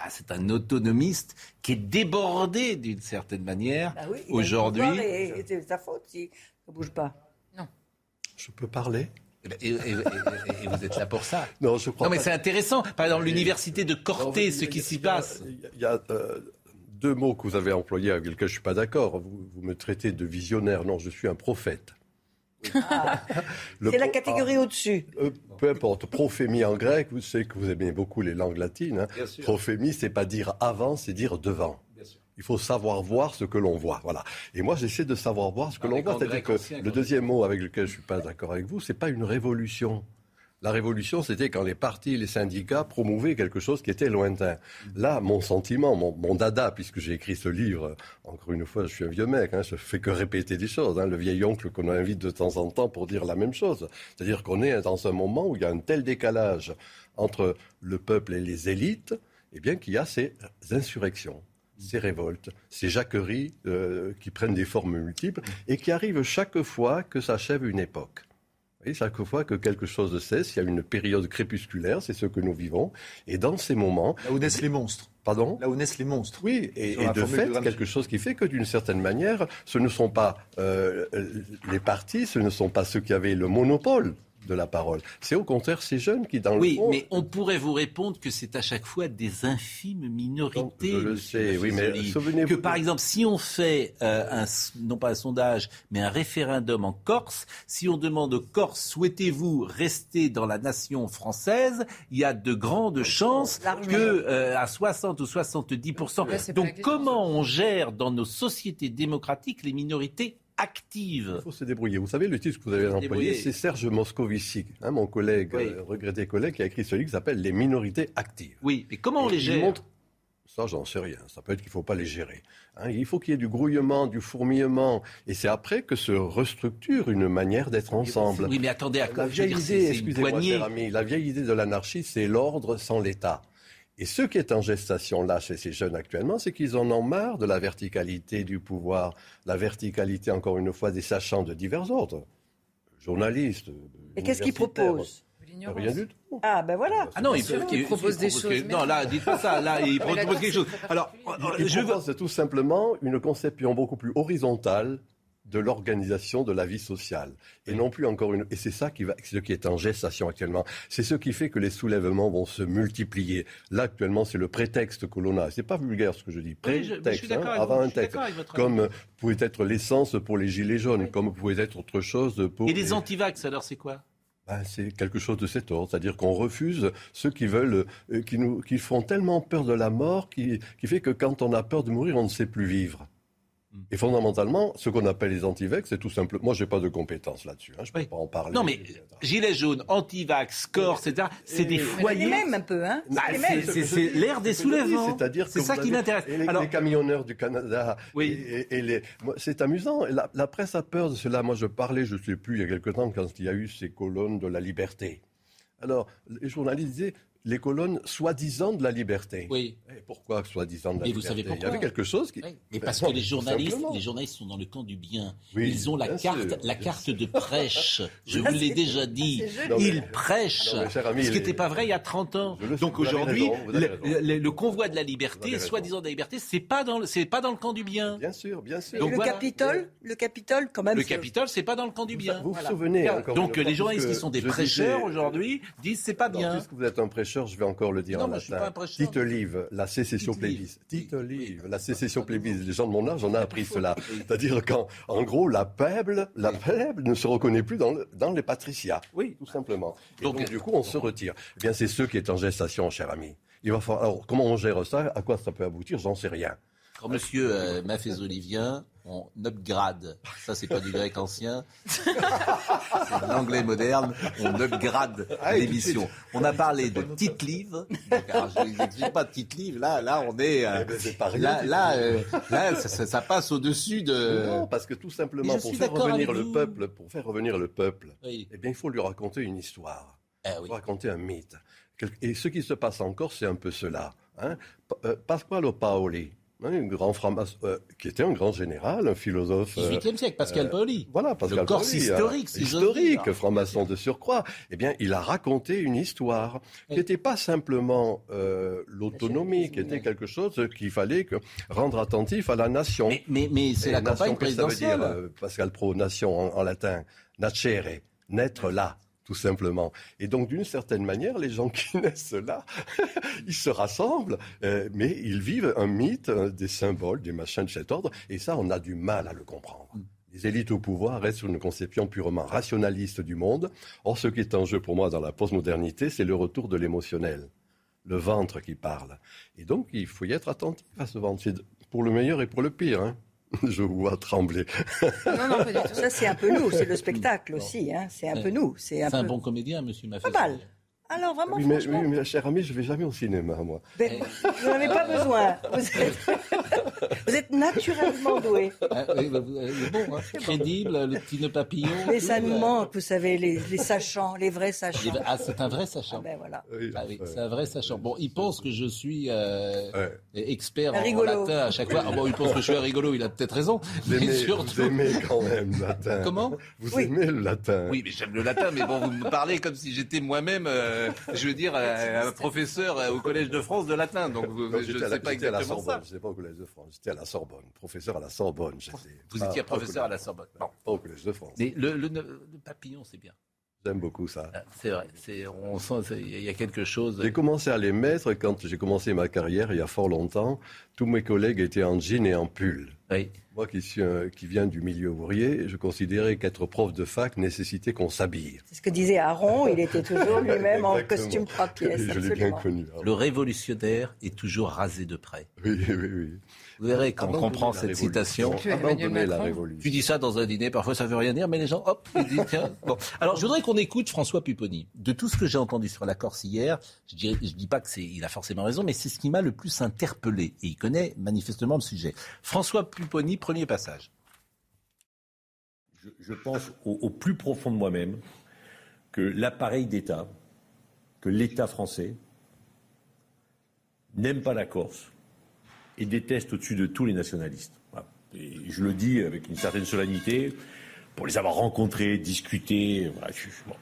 bah, c'est un autonomiste qui est débordé d'une certaine manière bah aujourd'hui. C'est sa faute si ça bouge pas. Non. Je peux parler? Et, vous êtes là pour ça. Non, je crois non mais c'est intéressant. Par exemple, l'université de Corté, ce qui s'y passe. Il y a, euh, deux mots que vous avez employés avec lesquels je ne suis pas d'accord. Vous, me traitez de visionnaire. Non, je suis un prophète. Ah. c'est la catégorie ah. au-dessus. Euh, peu importe. Prophémie en grec, vous savez que vous aimez beaucoup les langues latines. Hein. Prophémie, c'est pas dire avant, c'est dire devant. Il faut savoir voir ce que l'on voit. Voilà. Et moi, j'essaie de savoir voir ce que l'on voit. C'est-à-dire que le deuxième mot avec lequel je ne suis pas d'accord avec vous, ce n'est pas une révolution. La révolution, c'était quand les partis et les syndicats promouvaient quelque chose qui était lointain. Là, mon sentiment, mon, dada, puisque j'ai écrit ce livre, encore une fois, je suis un vieux mec, hein, je fais que répéter des choses. Hein, le vieil oncle qu'on invite de temps en temps pour dire la même chose. C'est-à-dire qu'on est dans un moment où il y a un tel décalage entre le peuple et les élites, eh bien qu'il y a ces insurrections ces révoltes, ces jacqueries euh, qui prennent des formes multiples et qui arrivent chaque fois que s'achève une époque. Et chaque fois que quelque chose cesse, il y a une période crépusculaire, c'est ce que nous vivons. Et dans ces moments... Là où naissent les monstres. Pardon Là où naissent les monstres. Oui, et, de fait, quelque chose qui fait que d'une certaine manière, ce ne sont pas euh, les partis, ce ne sont pas ceux qui avaient le monopole de la parole. C'est au contraire ces jeunes qui, dans oui, le fond... Oui, mais on pourrait vous répondre que c'est à chaque fois des infimes minorités. je le sais, oui, mais souvenez-vous... Que par exemple, si on fait, euh, un, non pas un sondage, mais un référendum en Corse, si on demande aux Corses, souhaitez-vous rester dans la nation française, il y a de grandes chances que euh, à 60 ou 70% Donc comment on gère dans nos sociétés démocratiques les minorités active. Il faut se débrouiller. Vous savez, le titre que vous avez employé, c'est Serge Moscovici, hein, mon collègue, euh, regretté collègue, qui a écrit celui qui s'appelle Les minorités actives. Oui, mais comment on les gère Ça, j'en sais rien. Ça peut être qu'il ne faut pas les gérer. Hein. il faut qu'il y ait du grouillement, du fourmillement. Et c'est après que se restructure une manière d'être ensemble. Oui, mais attendez, à la vieille idée, excusez-moi, cher ami, la vieille idée de l'anarchie, c'est l'ordre sans l'État. Et ce qui est en gestation là chez ces jeunes actuellement, c'est qu'ils en ont marre de la verticalité du pouvoir, la verticalité, encore une fois, des sachants de divers ordres, journalistes. Et qu'est-ce qu'ils proposent? Rien du tout. Ah ben voilà. Ah non, il, propose des choses. non, là, dites pas ça. Là, il propose quelque chose. Alors, je propose tout simplement une conception beaucoup plus horizontale de l'organisation de la vie sociale. Et non plus encore une. Et c'est ça qui va, ce qui est en gestation actuellement. C'est ce qui fait que les soulèvements vont se multiplier. Là, actuellement, c'est le prétexte que l'on a. C'est pas vulgaire ce que je dis. Prétexte, hein, avant un texte. Comme pouvait être l'essence pour les gilets jaunes, comme pouvait être autre chose pour. Et les, antivax, alors c'est quoi? Ben, c'est quelque chose de cet ordre, c'est-à-dire qu'on refuse ceux qui veulent, euh, qui nous, qui font tellement peur de la mort, qui, qui fait que quand on a peur de mourir, on ne sait plus vivre. Et fondamentalement, ce qu'on appelle les antivax, c'est tout simplement. Moi, je n'ai pas de compétences là-dessus. Hein, je ne peux pas en parler. Non, mais gilets jaunes, antivax, corps, etc. C'est des foyers. C'est les mêmes un peu, hein bah, C'est l'ère des soulèvements. C'est-à-dire c'est ça qui m'intéresse. Les, les, camionneurs du Canada. Oui. Et, les... c'est amusant. La, la, presse a peur de cela. Moi, je parlais, je ne sais plus, il y a quelque temps, quand il y a eu ces colonnes de la liberté. Alors, les journalistes disaient les colonnes soi-disant de la liberté. Oui. Et pourquoi soi-disant de la liberté vous savez pourquoi Il y avait quelque chose qui. Mais parce que les journalistes, les journalistes sont dans le camp du bien. Ils ont la carte, la carte de prêche. Je vous l'ai déjà dit. Ils prêchent. ce qui n'était pas vrai il y a 30 ans. Donc aujourd'hui, le, convoi de la liberté, soi-disant de la liberté, c'est pas dans, c'est pas dans le camp du bien. Bien sûr, bien sûr. Donc, le Capitole, le Capitole, quand même. Le Capitole, c'est pas dans le camp du bien. Vous vous souvenez Donc les journalistes qui sont des prêcheurs aujourd'hui disent c'est pas bien. Puisque vous êtes un prêcheur je vais encore le dire non, en latin. Tite livre, la sécession plébis. Tite livre, la sécession plébis. Les gens de mon âge, on a appris cela. C'est-à-dire qu'en en gros, la peuple, la peuple ne se reconnaît plus dans, dans les patriciats. Oui, tout simplement. donc, du coup, on se retire. Eh bien, c'est ce qui est en gestation, cher ami. Il va falloir, alors, comment on gère ça? À quoi ça peut aboutir? J'en sais rien. Quand monsieur euh, Olivien, on upgrade. Ça, c'est pas du grec ancien. c'est l'anglais moderne. On upgrade ah, l'émission. On a parlé de titre livre. je ne pas de titre livre. Là, là, on est. Euh, eh ben, là, là, euh, là ça, passe au-dessus de. Non, parce que tout simplement, pour faire revenir le peuple, pour faire revenir le peuple, eh bien, il faut lui raconter une histoire. Eh il faut raconter un mythe. Et ce qui se passe encore, c'est un peu cela. Hein. Pasquale Paoli, un grand euh, qui était un grand général, un philosophe. 18e siècle, Pascal euh, Paoli. Voilà, Pascal Le corse historique, euh, historique, franc-maçon de surcroît. Eh bien, il a raconté une histoire qui n'était pas simplement l'autonomie, qui était quelque chose qu'il fallait que, rendre attentif à la nation. Mais, mais, c'est la campagne présidentielle. Ça veut dire, Pascal Pro, nation en, en latin, nacere, naître là tout simplement. Et donc, d'une certaine manière, les gens qui naissent là, ils se rassemblent, euh, mais ils vivent un mythe, des symboles, des machins de cet ordre, et ça, on a du mal à le comprendre. Mm. Les élites au pouvoir restent sur une conception purement rationaliste du monde. Or, ce qui est en jeu pour moi dans la postmodernité, c'est le retour de l'émotionnel, le ventre qui parle. Et donc, il faut y être attentif à ce ventre, pour le meilleur et pour le pire. Hein. Je vous vois trembler. Non, non, pas du tout. Ça, c'est un peu nous, c'est le spectacle aussi. Hein. C'est un peu nous. C'est un, bon comédien, monsieur Maffei. Pas mal. Alors vraiment, oui, mais, oui, mais cher ami, je ne vais jamais au cinéma, moi. Ben, vous n'en avez pas besoin. Vous êtes, naturellement doué. Ah, oui, bah, vous, bon, hein. crédible, le petit nœud papillon. Mais ça nous manque, vous savez, les, les, sachants, les vrais sachants. Ah, c'est un vrai sachant. Ah, ben voilà. Ah, oui, c'est un vrai sachant. Bon, il pense que je suis euh, expert en, latin à chaque fois. Ah, bon, il pense que je suis un rigolo, il a peut-être raison. Vous aimez, surtout... vous aimez quand même le latin. Comment? Vous aimez le latin. Oui, mais j'aime le latin, mais bon, vous me parlez comme si j'étais moi-même... Euh, je veux dire, euh, un professeur euh, au Collège de France de latin. Donc, je ne sais pas exactement Sorbonne. Je pas au Collège de France. J'étais à la Sorbonne, professeur à la Sorbonne. Vous étiez professeur à la Sorbonne. Non, pas au Collège de France. Mais le, papillon, c'est bien. J'aime beaucoup ça. Ah, c'est vrai. On sent il y a quelque chose. J'ai commencé à les mettre quand j'ai commencé ma carrière il y a fort longtemps. Tous mes collègues étaient en jean et en pull. Moi qui, suis, qui viens du milieu ouvrier, je considérais qu'être prof de fac nécessitait qu'on s'habille. C'est ce que disait Aaron, il était toujours lui-même en costume trois pièces. Je l'ai bien connu. Le révolutionnaire est toujours rasé de près. Oui, oui, oui. Vous verrez, quand on comprend cette citation, tu dis ça dans un dîner, parfois ça veut rien dire, mais les gens, hop, ils disent, tiens. Bon. Alors, je voudrais qu'on écoute François Pupponi. De tout ce que j'ai entendu sur la Corse hier, je ne dis pas que c'est, il a forcément raison, mais c'est ce qui m'a le plus interpellé. Et il connaît manifestement le sujet. François Pupponi, premier passage. Je, pense au plus profond de moi-même que l'appareil d'État, que l'État français, n'aime pas la Corse et déteste au-dessus de tous les nationalistes. Et je le dis avec une certaine solennité, pour les avoir rencontrés, discutés.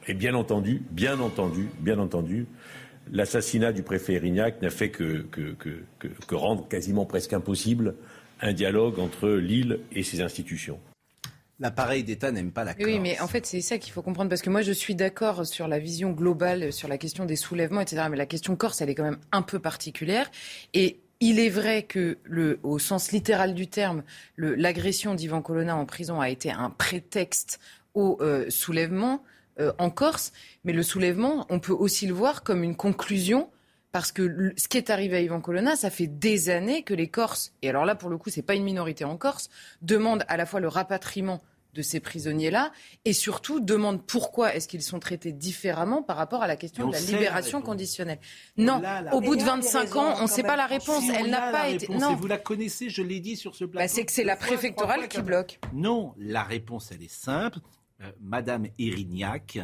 Et bien entendu, bien entendu, bien entendu, l'assassinat du préfet Erignac n'a fait que, que, que, que, rendre quasiment presque impossible un dialogue entre l'île et ses institutions. L'appareil d'État n'aime pas la Corse. Oui, mais en fait, c'est ça qu'il faut comprendre. Parce que moi, je suis d'accord sur la vision globale, sur la question des soulèvements, etc. Mais la question corse, elle est quand même un peu particulière. Et il est vrai que, au sens littéral du terme, l'agression d'Ivan Colonna en prison a été un prétexte au euh, soulèvement euh, en Corse, mais le soulèvement, on peut aussi le voir comme une conclusion parce que ce qui est arrivé à Ivan Colonna, ça fait des années que les Corses, et alors là pour le coup c'est pas une minorité en Corse, demandent à la fois le rapatriement de ces prisonniers-là et surtout demande pourquoi est-ce qu'ils sont traités différemment par rapport à la question de la libération conditionnelle. Non, au bout de 25 ans, on ne sait pas la réponse. Elle n'a pas été. Non. vous la connaissez, je l'ai dit sur ce plateau. Bah, c'est que c'est la préfectorale qui bloque. Non, la réponse, elle est simple. Euh, Madame Erignac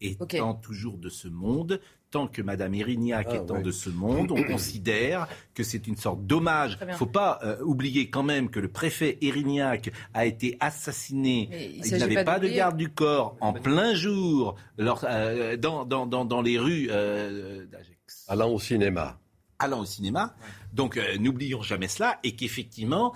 étant toujours de ce monde, tant que Madame Erignac ah, étant de ce monde, on considère que c'est une sorte d'hommage. Il ne faut pas euh, oublier quand même que le préfet Erignac a été assassiné. il, n'avait pas, de garde du corps en plein jour euh, dans, dans, dans, les rues euh, d'Agex. Allant au cinéma. Allant au cinéma. Donc n'oublions jamais cela et qu'effectivement,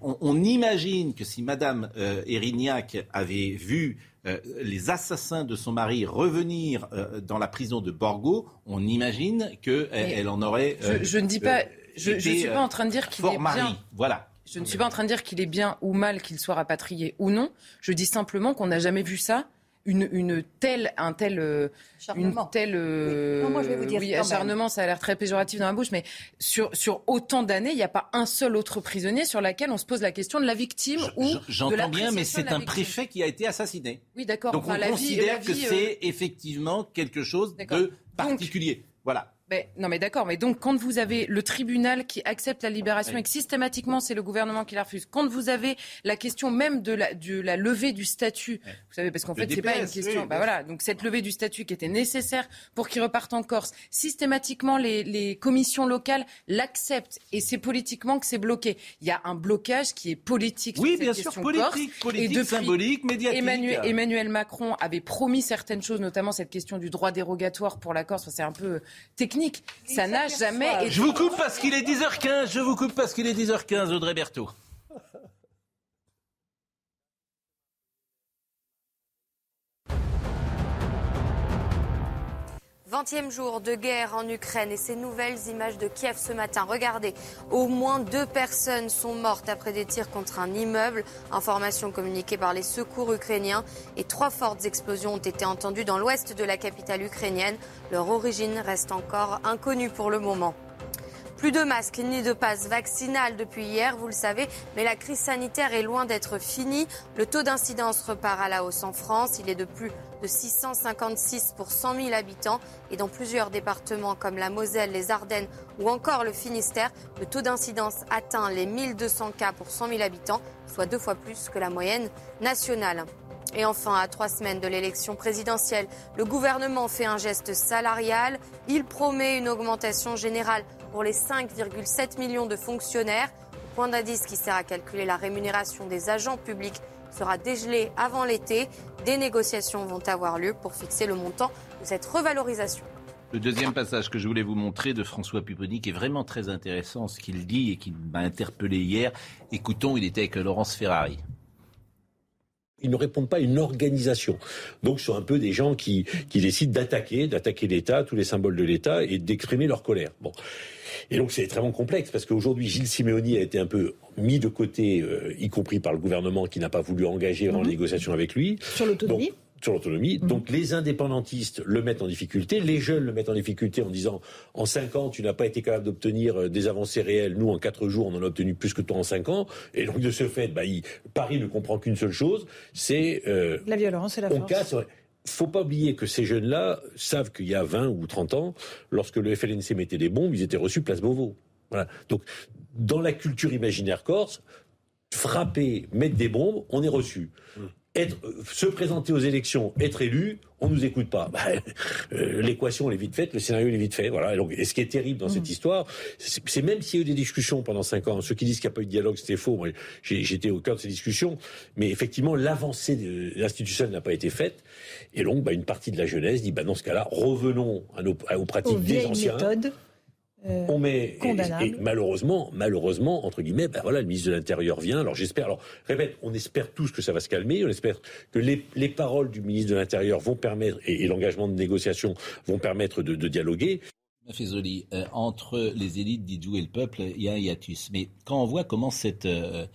on, on, imagine que si Madame Erignac avait vu euh, les assassins de son mari revenir euh, dans la prison de Borgo, on imagine qu'elle elle en aurait. je, je, ne dis pas. je ne suis pas en train de dire qu'il est mari. bien. Voilà. Je ne suis pas en train de dire qu'il est bien ou mal qu'il soit rapatrié ou non. Je dis simplement qu'on n'a jamais vu ça une, telle, un tel, euh, une telle, oui. acharnement, ça a l'air très péjoratif dans ma bouche, mais sur, sur autant d'années, il n'y a pas un seul autre prisonnier sur lequel on se pose la question de la victime ou de J'entends bien, mais c'est un préfet qui a été assassiné. Oui, d'accord. Donc on considère que c'est euh, effectivement quelque chose de particulier. voilà non, mais d'accord. Mais donc, quand vous avez le tribunal qui accepte la libération et que systématiquement c'est le gouvernement qui la refuse, quand vous avez la question même de la, de la levée du statut, vous savez, parce qu'en fait, c'est pas une question. bah voilà. Donc, cette levée du statut qui était nécessaire pour qu'il reparte en Corse, systématiquement, les, les commissions locales l'acceptent et c'est politiquement que c'est bloqué. Il y a un blocage qui est politique. Oui, sur cette bien question sûr, politique, politique, symbolique, médiatique. Emmanuel, Emmanuel, Macron avait promis certaines choses, notamment cette question du droit dérogatoire pour la Corse. c'est un peu technique ça n'a jamais été. Je vous coupe parce qu'il est 10h15. Je vous coupe parce qu'il est 10h15, Audrey Berthaud. 20e jour de guerre en Ukraine et ces nouvelles images de Kiev ce matin. Regardez, au moins deux personnes sont mortes après des tirs contre un immeuble. Information communiquée par les secours ukrainiens. Et trois fortes explosions ont été entendues dans l'ouest de la capitale ukrainienne. Leur origine reste encore inconnue pour le moment. Plus de masques ni de passe vaccinal depuis hier, vous le savez, mais la crise sanitaire est loin d'être finie. Le taux d'incidence repart à la hausse en France. Il est de plus de 656 pour 100 000 habitants. Et dans plusieurs départements comme la Moselle, les Ardennes ou encore le Finistère, le taux d'incidence atteint les 1200 cas pour 100 000 habitants, soit deux fois plus que la moyenne nationale. Et enfin, à trois semaines de l'élection présidentielle, le gouvernement fait un geste salarial. Il promet une augmentation générale pour les 5,7 millions de fonctionnaires. Le point d'indice qui sert à calculer la rémunération des agents publics sera dégelé avant l'été. Des négociations vont avoir lieu pour fixer le montant de cette revalorisation. Le deuxième passage que je voulais vous montrer de François Pupponi, qui est vraiment très intéressant, ce qu'il dit et qui m'a interpellé hier. Écoutons, il était avec Laurence Ferrari. Ils ne répondent pas à une organisation. Donc, ce sont un peu des gens qui, qui décident d'attaquer, d'attaquer l'État, tous les symboles de l'État, et d'exprimer leur colère. Bon. Et donc, c'est extrêmement complexe, parce qu'aujourd'hui, Gilles Simeoni a été un peu mis de côté, euh, y compris par le gouvernement qui n'a pas voulu engager en mhm. négociation avec lui. Sur l'autonomie sur l'autonomie. Mhm. Donc les indépendantistes le mettent en difficulté, les jeunes le mettent en difficulté en disant en cinq ans tu n'as pas été capable d'obtenir euh, des avancées réelles, nous en quatre jours on en a obtenu plus que toi en cinq ans, et donc de ce fait, bah, Paris ne comprend qu'une seule chose, c'est euh, la violence et la force. Casse, faut pas oublier que ces jeunes-là savent qu'il y a 20 ou 30 ans, lorsque le FLNC mettait des bombes, ils étaient reçus place Beauvau. Voilà. Donc, dans la culture imaginaire corse, frapper, mettre des bombes, on est reçu. Être, se présenter aux élections, être élu, on nous écoute pas. Bah, euh, l'équation est vite faite, le scénario est vite fait. Voilà. Et, donc, et ce qui est terrible dans cette mmh. histoire, c'est même s'il y a eu des discussions pendant cinq ans, ceux qui disent qu'il n'y a pas eu de dialogue, c'était faux. J'étais au cœur de ces discussions, mais effectivement, l'avancée institutionnelle n'a pas été faite. Et donc, bah, une partie de la jeunesse dit, bah, dans ce cas-là, revenons à nos, aux pratiques des anciens. Euh, on met et, malheureusement, malheureusement entre guillemets, ben voilà, le ministre de l'Intérieur vient. Alors j'espère. Alors répète, on espère tous que ça va se calmer. On espère que les, paroles du ministre de l'Intérieur vont permettre et, l'engagement de négociation vont permettre de, dialoguer. Fézoli, euh, entre les élites d'Idjou et le peuple, il y a un hiatus. Mais quand on voit comment cette, euh,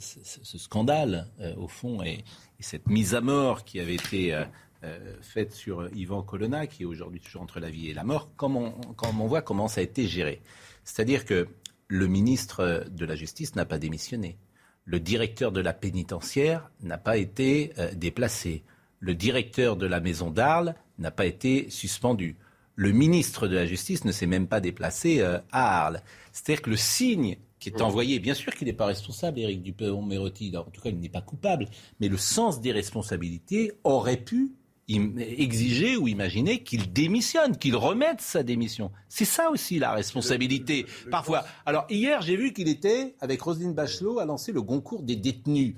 ce, scandale, au fond, et, cette mise à mort qui avait été euh, faite sur Yvan Colonna, qui est aujourd'hui toujours entre la vie et la mort, quand on, on voit comment ça a été géré. C'est-à-dire que le ministre de la Justice n'a pas démissionné. Le directeur de la pénitentiaire n'a pas été euh, déplacé. Le directeur de la maison d'Arles n'a pas été suspendu. Le ministre de la Justice ne s'est même pas déplacé euh, à Arles. C'est-à-dire que le signe qui est envoyé, bien sûr qu'il n'est pas responsable, Éric Dupont-Mérotti, en tout cas il n'est pas coupable, mais le sens des responsabilités aurait pu exiger ou imaginer qu'il démissionne, qu'il remette sa démission. C'est ça aussi la responsabilité. Parfois. Alors hier, j'ai vu qu'il était, avec Roselyne Bachelot, à lancer le concours des détenus.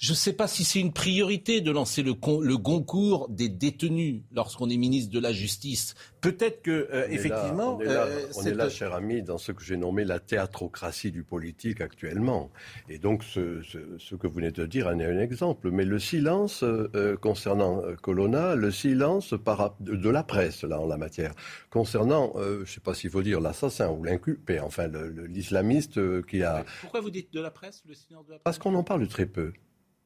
Je ne sais pas si c'est une priorité de lancer le, le concours des détenus lorsqu'on est ministre de la Justice. Peut-être que, euh, effectivement. on est là, on est là euh, cher ami, dans ce que j'ai nommé la théatrocratie du politique actuellement. Et donc, ce, ce, que vous venez de dire en est un exemple. Mais le silence euh, concernant Colonna, le silence par, de, la presse, là, en la matière, concernant, je ne sais pas s'il faut dire l'assassin ou l'inculpé, enfin, l'islamiste qui a. Pourquoi vous dites de la presse, le silence de la presse? Parce qu'on en parle très peu.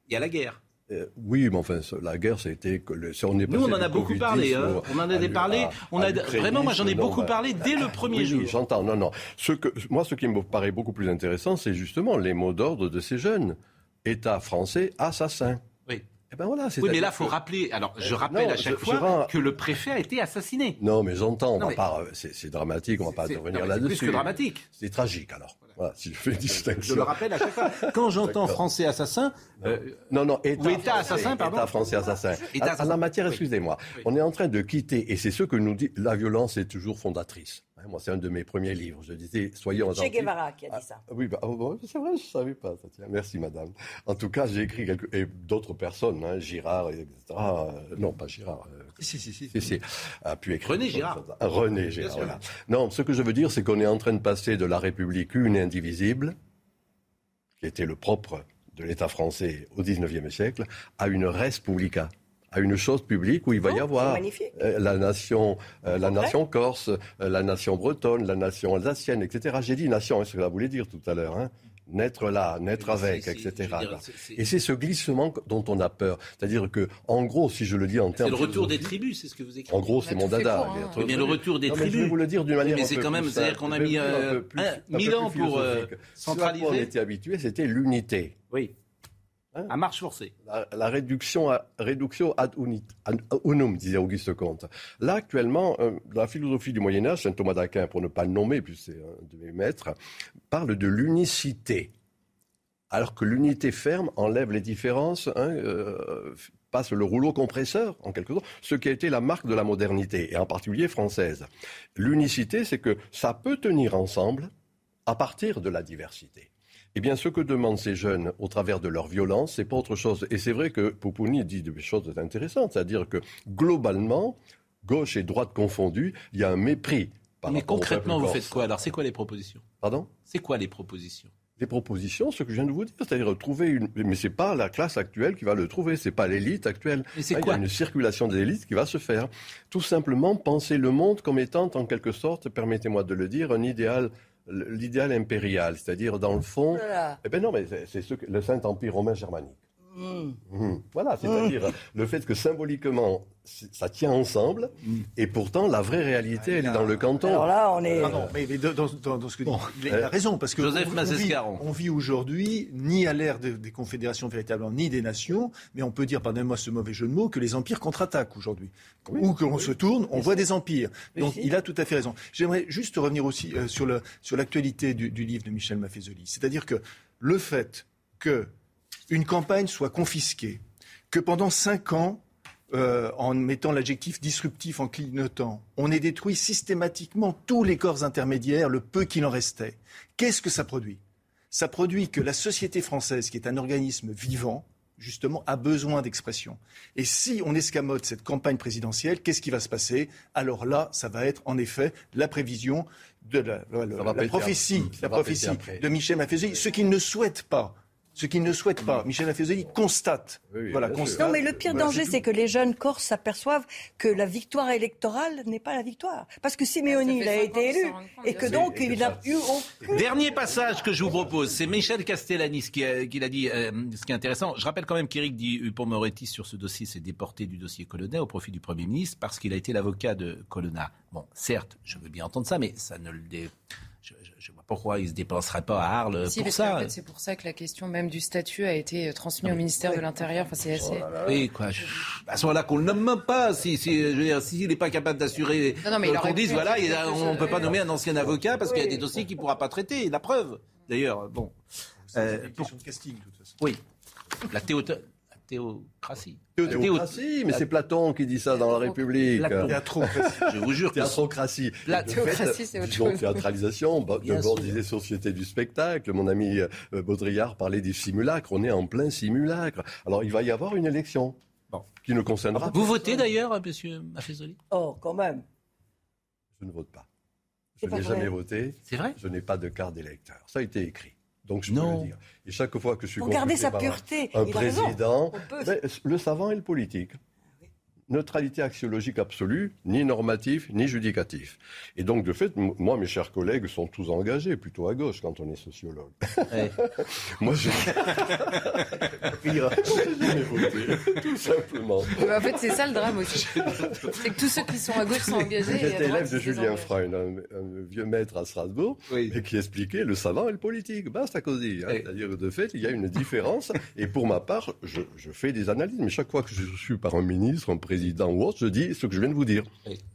Il y a la guerre. Euh, oui, mais enfin, la guerre, ça a été. on est Nous, on en a beaucoup parlé. Hein. On en a parlé. On a vraiment, moi, j'en ai beaucoup parlé dès le premier oui, jour. J'entends. Non, non. Ce que, moi, ce qui me paraît beaucoup plus intéressant, c'est justement les mots d'ordre de ces jeunes. État français assassin. Oui. Eh ben voilà, oui, mais là, il faut rappeler. Alors, je rappelle à chaque fois que le préfet a été assassiné. Non, mais j'entends. C'est dramatique. On ne va pas revenir là-dessus. C'est plus que dramatique. C'est tragique, alors. Voilà, si je fais distinction. Je le rappelle à chaque fois. Quand j'entends français assassin, euh, non, non, État, ou État assassin, pardon. État français assassin. À, la matière, excusez-moi, on est en train de quitter, et c'est ce que nous dit, la violence est toujours fondatrice. Hein, moi, c'est un de mes premiers livres. Je disais, soyons Che Guevara qui a dit ça. Ah, oui, bah, oh, c'est vrai, je ne savais pas. Merci, madame. En tout cas, j'ai écrit quelques... et d'autres personnes, hein, Girard, etc. Euh, non, pas Girard. Euh, si, si, si. si, A pu écrire René Girard. René Girard, voilà. Non, ce que je veux dire, c'est qu'on est en train de passer de la République une indivisible, qui était le propre de l'État français au XIXe siècle, à une res publica à une chose publique où il va y avoir euh, la nation, euh, la nation corse, la nation bretonne, la nation alsacienne, etc. J'ai dit nation, c'est ce que ça voulait dire tout à l'heure. Hein naître là, naître avec, etc. Et c'est ce glissement dont on a peur. C'est-à-dire que, en gros, si je le dis en termes. C'est le retour des tribus, c'est ce que vous écrivez. En gros, c'est mon dada. Hein. bien le retour des tribus. je vais vous le dire d'une manière. Mais c'est quand même, c'est-à-dire qu'on a mis euh, mille ans pour euh, centraliser. Ce on était habitué, c'était l'unité. Oui. Hein à marche forcée. La, réduction, à, réduction ad, unum, disait Auguste Comte. Là, actuellement, euh, la philosophie du Moyen-Âge, saint Thomas d'Aquin, pour ne pas le nommer, puisque c'est un de mes maîtres, parle de l'unicité. Alors que l'unité ferme enlève les différences, hein, euh, passe le rouleau compresseur, en quelque sorte, ce qui a été la marque de la modernité, et en particulier française. L'unicité, c'est que ça peut tenir ensemble à partir de la diversité. Eh bien, ce que demandent ces jeunes au travers de leur violence, c'est pas autre chose. Et c'est vrai que Poupouni dit des choses intéressantes, c'est-à-dire que globalement, gauche et droite confondues, il y a un mépris. Mais concrètement, vous faites quoi? Alors, c'est quoi les propositions? Pardon? C'est quoi les propositions? Des propositions, ce que je viens de vous dire, c'est-à-dire trouver une. Mais c'est pas la classe actuelle qui va le trouver, c'est pas l'élite actuelle. c'est Il y a une circulation des élites qui va se faire. Tout simplement penser le monde comme étant, en quelque sorte, permettez-moi de le dire, un idéal l'idéal impérial, c'est-à-dire dans le fond. Eh ben non, mais c'est ce que le Saint Empire romain germanique. Mmh. Voilà, c'est-à-dire le fait que symboliquement, ça tient ensemble, mmh. et pourtant la vraie réalité, elle est dans le canton. Alors là, on est. non, mais, dans, ce que dit, il a raison, parce que Joseph on, vit, aujourd'hui ni à l'ère des confédérations véritablement, ni des nations, mais on peut dire, pardonnez-moi ce mauvais jeu de mots, que les empires contre-attaquent aujourd'hui. Ou que l'on se tourne, on voit des empires. Donc il a tout à fait raison. J'aimerais juste revenir aussi euh, sur l'actualité sur du, du livre de Michel Maffezoli. C'est-à-dire que le fait que une campagne soit confisquée, que pendant cinq ans, euh, en mettant l'adjectif disruptif en clignotant, on ait détruit systématiquement tous les corps intermédiaires, le peu qu'il en restait. Qu'est-ce que ça produit? Ça produit que la société française, qui est un organisme vivant, justement, a besoin d'expression. Et si on escamote cette campagne présidentielle, qu'est-ce qui va se passer? Alors là, ça va être en effet la prévision de la, prophétie, la prophétie de Michel Maffezoli, ce qu'il ne souhaite pas ce qu'il ne souhaite pas. Michel Afezoli constate. voilà, constate. Non, mais le pire danger, c'est que les jeunes Corses s'aperçoivent que la victoire électorale n'est pas la victoire. Parce que Simeoni, il a été élu. Et que donc, il n'a eu aucun... Dernier passage que je vous propose, c'est Michel Castellani qui a, qui dit, euh, ce qui est intéressant. Je rappelle quand même qu'Éric dit pour moretti sur ce dossier s'est déporté du dossier Colonna au profit du Premier ministre parce qu'il a été l'avocat de Colonna. Bon, certes, je veux bien entendre ça, mais ça ne le... Dé je pourquoi il ne se dépenserait pas à Arles pour ça? c'est pour ça que la question même du statut a été euh, transmise au ministère de l'Intérieur. Enfin, c'est assez... Oui, quoi. À ce moment-là, qu'on ne nomme pas. Si, si, s'il n'est pas capable d'assurer qu'on dise, voilà, on ne peut pas nommer un ancien avocat parce qu'il y a des dossiers qu'il ne pourra pas traiter. La preuve, d'ailleurs. Bon. C'est une question de casting, de toute façon. Oui. La théorie théocratie. Théocratie, mais c'est Platon qui dit ça dans la République. Théâtrocratie. Je vous jure. Théâtrocratie. La théocratie, c'est autre chose. théâtralisation, d'abord disait société du spectacle. Mon ami euh, Baudrillard parlait des simulacres. On est en plein simulacre. Alors il va y avoir une élection. Qui ne concernera Vous votez d'ailleurs, monsieur Maffezoli? Oh, quand même. Je ne vote pas. Je n'ai jamais voté. C'est vrai? Je n'ai pas de carte d'électeur. Ça a été écrit. Donc je peux le dire. Et chaque fois que je suis Pour garder sa pureté. un président, ben, le savant et le politique neutralité axiologique absolue, ni normatif, ni judicatif. Et donc, de fait, moi, mes chers collègues sont tous engagés, plutôt à gauche quand on est sociologue. moi, j'ai voté, tout simplement. en fait, c'est ça le drame aussi. C'est que tous ceux qui sont à gauche sont engagés. J'étais élève de Julien Freund, un, vieux maître à Strasbourg, et qui expliquait le savant et le politique. Basta così. Hein. C'est-à-dire, de fait, il y a une différence. Et pour ma part, je, je, fais des analyses, mais chaque fois que je suis par un ministre, un président, président ou autre, je dis ce que je viens de vous dire.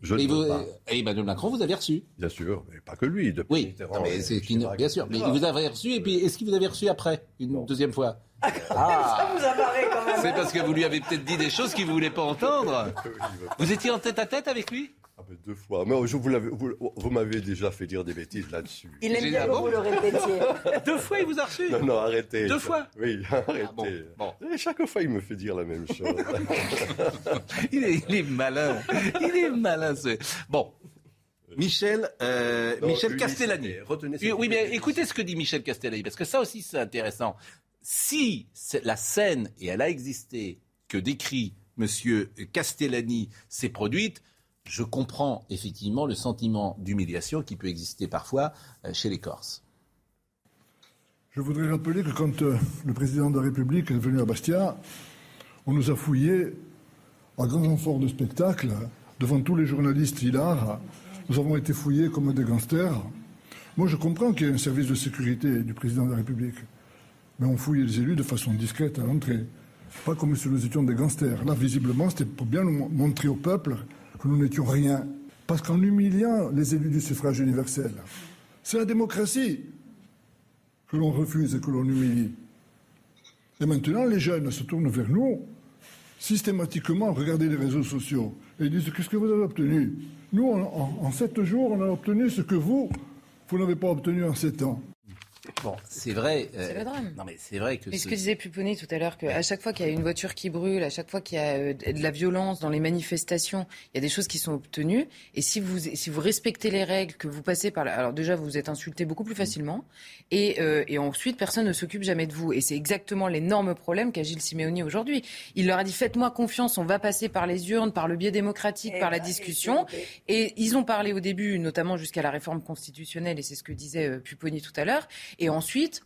Je et, vous, et Emmanuel Macron, vous avez reçu Bien sûr, mais pas que lui. Depuis oui, mais c'est bien sûr. Mais vous avez reçu, et puis est-ce qu'il vous avez reçu après, une deuxième fois? Ah, ça vous a quand même. C'est parce que vous lui avez peut-être dit des choses qu'il ne voulait pas entendre. Vous étiez en tête à tête avec lui? Ah ben, deux fois. Mais je vous, vous, vous m'avez déjà fait dire des bêtises là-dessus. Il aime bien que vous le répétiez. deux fois, il vous a reçu Non, non, arrêtez. Deux fois Oui, arrêtez. Ah, bon, chaque fois, il me fait dire la même chose. il, est, il, est, malin. Il est malin. Bon. Michel, euh, Michel Castellani. Retenez oui, mais écoutez ce que dit Michel Castellani, parce que ça aussi c'est intéressant. Si la scène, et elle a existé, que décrit Monsieur Castellani s'est produite, je comprends effectivement le sentiment d'humiliation qui peut exister parfois euh, chez les Corses. Je voudrais rappeler que quand euh, le président de la République est venu à Bastia, on nous a fouillés à grand renfort de spectacle devant tous les journalistes hilars. Nous avons été fouillés comme des gangsters. Moi, je comprends qu'il y ait un service de sécurité du président de la République. Mais on fouille les élus de façon discrète à l'entrée. Pas comme si nous étions des gangsters. Là, visiblement, c'était pour bien montrer au peuple que nous n'étions rien. Parce qu'en humiliant les élus du suffrage universel, c'est la démocratie que l'on refuse et que l'on humilie. Et maintenant, les jeunes se tournent vers nous, systématiquement, regardez les réseaux sociaux, et disent Qu'est-ce que vous avez obtenu? Nous, en, sept jours, on a obtenu ce que vous, vous n'avez pas obtenu en sept ans. Bon, c'est vrai. c'est le drame. Non, mais c'est vrai que. Mais ce, que disait Pupponi tout à l'heure, qu'à chaque fois qu'il y a une voiture qui brûle, à chaque fois qu'il y a de la violence dans les manifestations, il y a des choses qui sont obtenues. Et si vous, si vous respectez les règles, que vous passez par. Alors déjà, vous êtes insulté beaucoup plus facilement. Et, et ensuite, personne ne s'occupe jamais de vous. Et c'est exactement l'énorme problème qu'a Gilles Simeoni aujourd'hui. Il leur a dit faites-moi confiance, on va passer par les urnes, par le biais démocratique, par la discussion. Et ils ont parlé au début, notamment jusqu'à la réforme constitutionnelle, et c'est ce que disait Pupponi tout à l'heure. Et ensuite,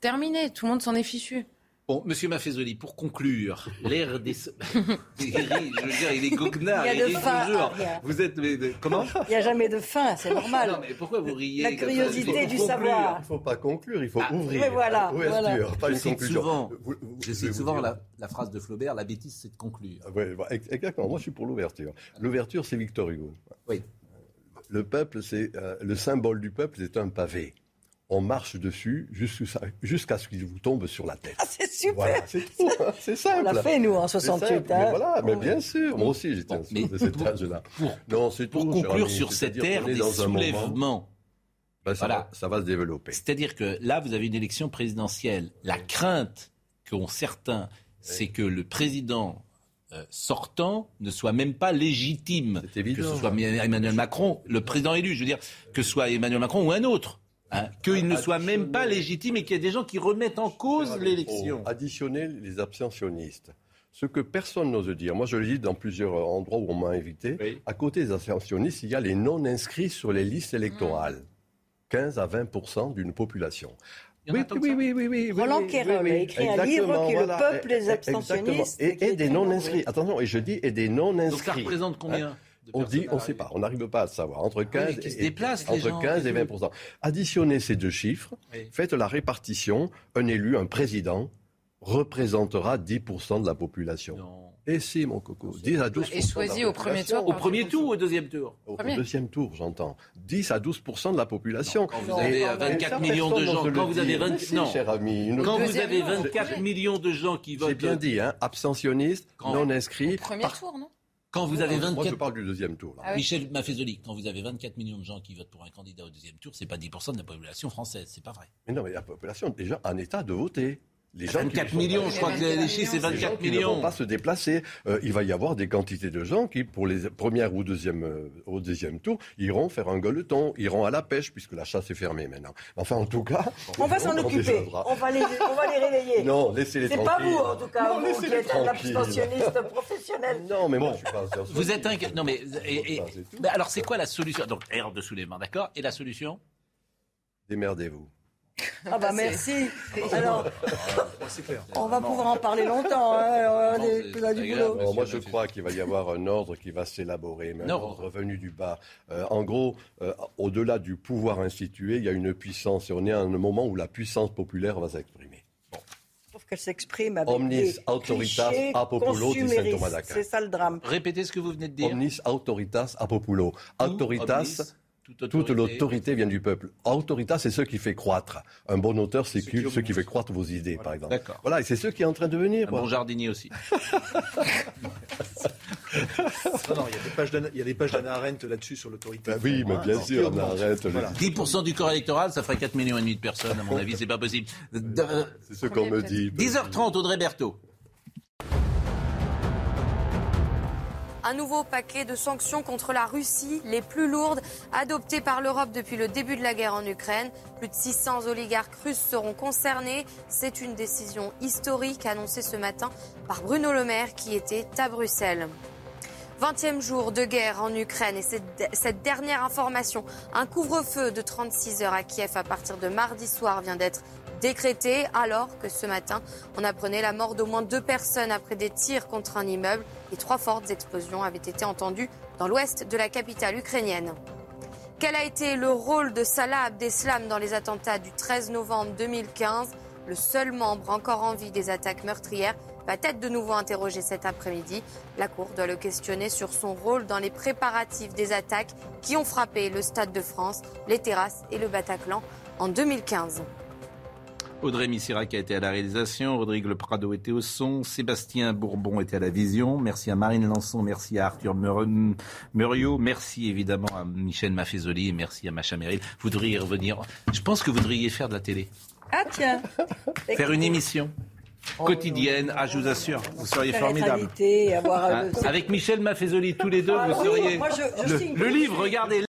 terminé, tout le monde s'en est fichu. Bon, Monsieur Maffezoli, pour conclure, l'ère des... je veux dire, il est goguenard, il, y a de fin, toujours. Vous êtes... Comment Il n'y a jamais de fin, c'est normal. Non, mais pourquoi vous riez La curiosité du savoir. Il ne faut pas conclure, il faut ah, ouvrir. Mais voilà, Ouverture, voilà. pas une conclusion. Souvent, je cite souvent la, la, phrase de Flaubert, la bêtise, c'est de conclure. Oui, exactement. Moi, je suis pour l'ouverture. L'ouverture, c'est Victor Hugo. Oui. Le peuple, c'est... Euh, le symbole du peuple, c'est un pavé on marche dessus jusqu'à ce qu'il vous tombe sur la tête. Ah, c'est super voilà, C'est tout, hein, c'est simple. On l'a fait, nous, en 68. Hein. Mais voilà, mais bien sûr, moi aussi j'étais bon, de cet âge-là. Non, Pour conclure sur cette ère des soulèvements, ben, ça, voilà. va, ça va se développer. C'est-à-dire que là, vous avez une élection présidentielle. La crainte qu'ont certains, c'est que le président euh, sortant ne soit même pas légitime. Évident, que ce soit Emmanuel Macron, le président élu, je veux dire, que ce soit Emmanuel Macron ou un autre. Hein, qu'il ne soit même pas légitime et qu'il y ait des gens qui remettent en cause l'élection. Additionner les abstentionnistes. Ce que personne n'ose dire, moi je le dis dans plusieurs endroits où on m'a invité, à côté des abstentionnistes, il y a les non-inscrits sur les listes électorales. 15 à 20 d'une population. Oui, oui, oui, oui, oui, Roland Quérol a écrit un livre qui le peuple des abstentionnistes. Et, et des non-inscrits. Attention, et je dis, et des non-inscrits. Donc ça représente combien? On dit, on ne sait pas, on n'arrive pas à savoir. Entre 15, et, entre 15 et 20 Additionnez ces deux chiffres, faites la répartition. Un élu, un président, représentera 10% de la population. Et si, mon coco, 10 à 12 Et choisi au premier tour Au premier tour ou au deuxième tour Au deuxième tour, j'entends. 10 à 12% de la population. quand vous avez 24 millions de gens, quand vous avez 20... non. cher ami, quand vous avez 24 millions de gens qui votent... J'ai bien dit, hein, abstentionnistes, non inscrits. Au premier tour, non quand vous avez 24... Moi, je parle du deuxième tour. Là. Ah Michel Maffezoli, quand vous avez 24 millions de gens qui votent pour un candidat au deuxième tour, c'est pas 10% de la population française, c'est pas vrai. Mais non, mais la population est déjà en état de voter. Les 24 millions, je crois que les chiffres, c'est 24 millions. Qui ne vont pas se déplacer. Euh, il va y avoir des quantités de gens qui, pour les premières ou deuxième, euh, au deuxième tour, iront faire un gueuleton, iront à la pêche, puisque la chasse est fermée maintenant. Enfin, en tout cas. On va s'en occuper. On va, les, on va les réveiller. Non, laissez-les tranquilles. C'est pas vous, en tout cas, non, vous qui êtes un abstentionniste professionnel. Non, mais moi, je suis pas Vous êtes inquiet. Non, mais. Et, et, alors, c'est quoi la solution? Donc, air de soulèvement, d'accord? Et la solution? Démerdez-vous. Ah bah merci. Alors, on va pouvoir en parler longtemps. Hein, du boulot. moi, je crois qu'il va y avoir un ordre qui va s'élaborer, un ordre venu du bas. Euh, en gros, euh, au-delà du pouvoir institué, il y a une puissance, et on est à un moment où la puissance populaire va s'exprimer. Bon. Sauf qu'elle s'exprime avec Omnis des autoritas apopulo dit C'est ça le drame. Répétez ce que vous venez de dire. Omnis autoritas apopulo. Autoritas toute, l'autorité vient du peuple. Autorité, c'est ce qui fait croître. Un bon auteur, c'est ce qui fait croître vos idées, par exemple. Voilà, et c'est ce qui est en train de venir. Un bon jardinier aussi. non, il y a des pages d'Anna Arendt là-dessus sur l'autorité. Bah oui, mais bien sûr, Anna Arendt. 10% du corps électoral, ça ferait 4 millions et demi de personnes, à mon avis, c'est pas possible. C'est ce qu'on me dit. 10h30, Audrey Berthaud. Un nouveau paquet de sanctions contre la Russie, les plus lourdes adoptées par l'Europe depuis le début de la guerre en Ukraine. Plus de 600 oligarques russes seront concernés. C'est une décision historique annoncée ce matin par Bruno Le Maire qui était à Bruxelles. 20e jour de guerre en Ukraine et cette, dernière information, un couvre-feu de 36 heures à Kiev à partir de mardi soir vient d'être décrété alors que ce matin, on apprenait la mort d'au moins deux personnes après des tirs contre un immeuble et trois fortes explosions avaient été entendues dans l'ouest de la capitale ukrainienne. Quel a été le rôle de Salah Abdeslam dans les attentats du 13 novembre 2015 Le seul membre encore en vie des attaques meurtrières va être de nouveau interrogé cet après-midi. La Cour doit le questionner sur son rôle dans les préparatifs des attaques qui ont frappé le Stade de France, les terrasses et le Bataclan en 2015. Audrey Missirac a été à la réalisation, Rodrigue Le Prado était au son, Sébastien Bourbon était à la vision. Merci à Marine Lançon, merci à Arthur Muriot, merci évidemment à Michel Maffezoli et merci à Macha Merrill. Vous devriez revenir. Je pense que vous devriez faire de la télé. Ah tiens Faire une émission quotidienne. Ah, je vous assure, vous seriez formidable. Ah, avec Michel Maffezoli, tous les deux, vous seriez. le livre, regardez.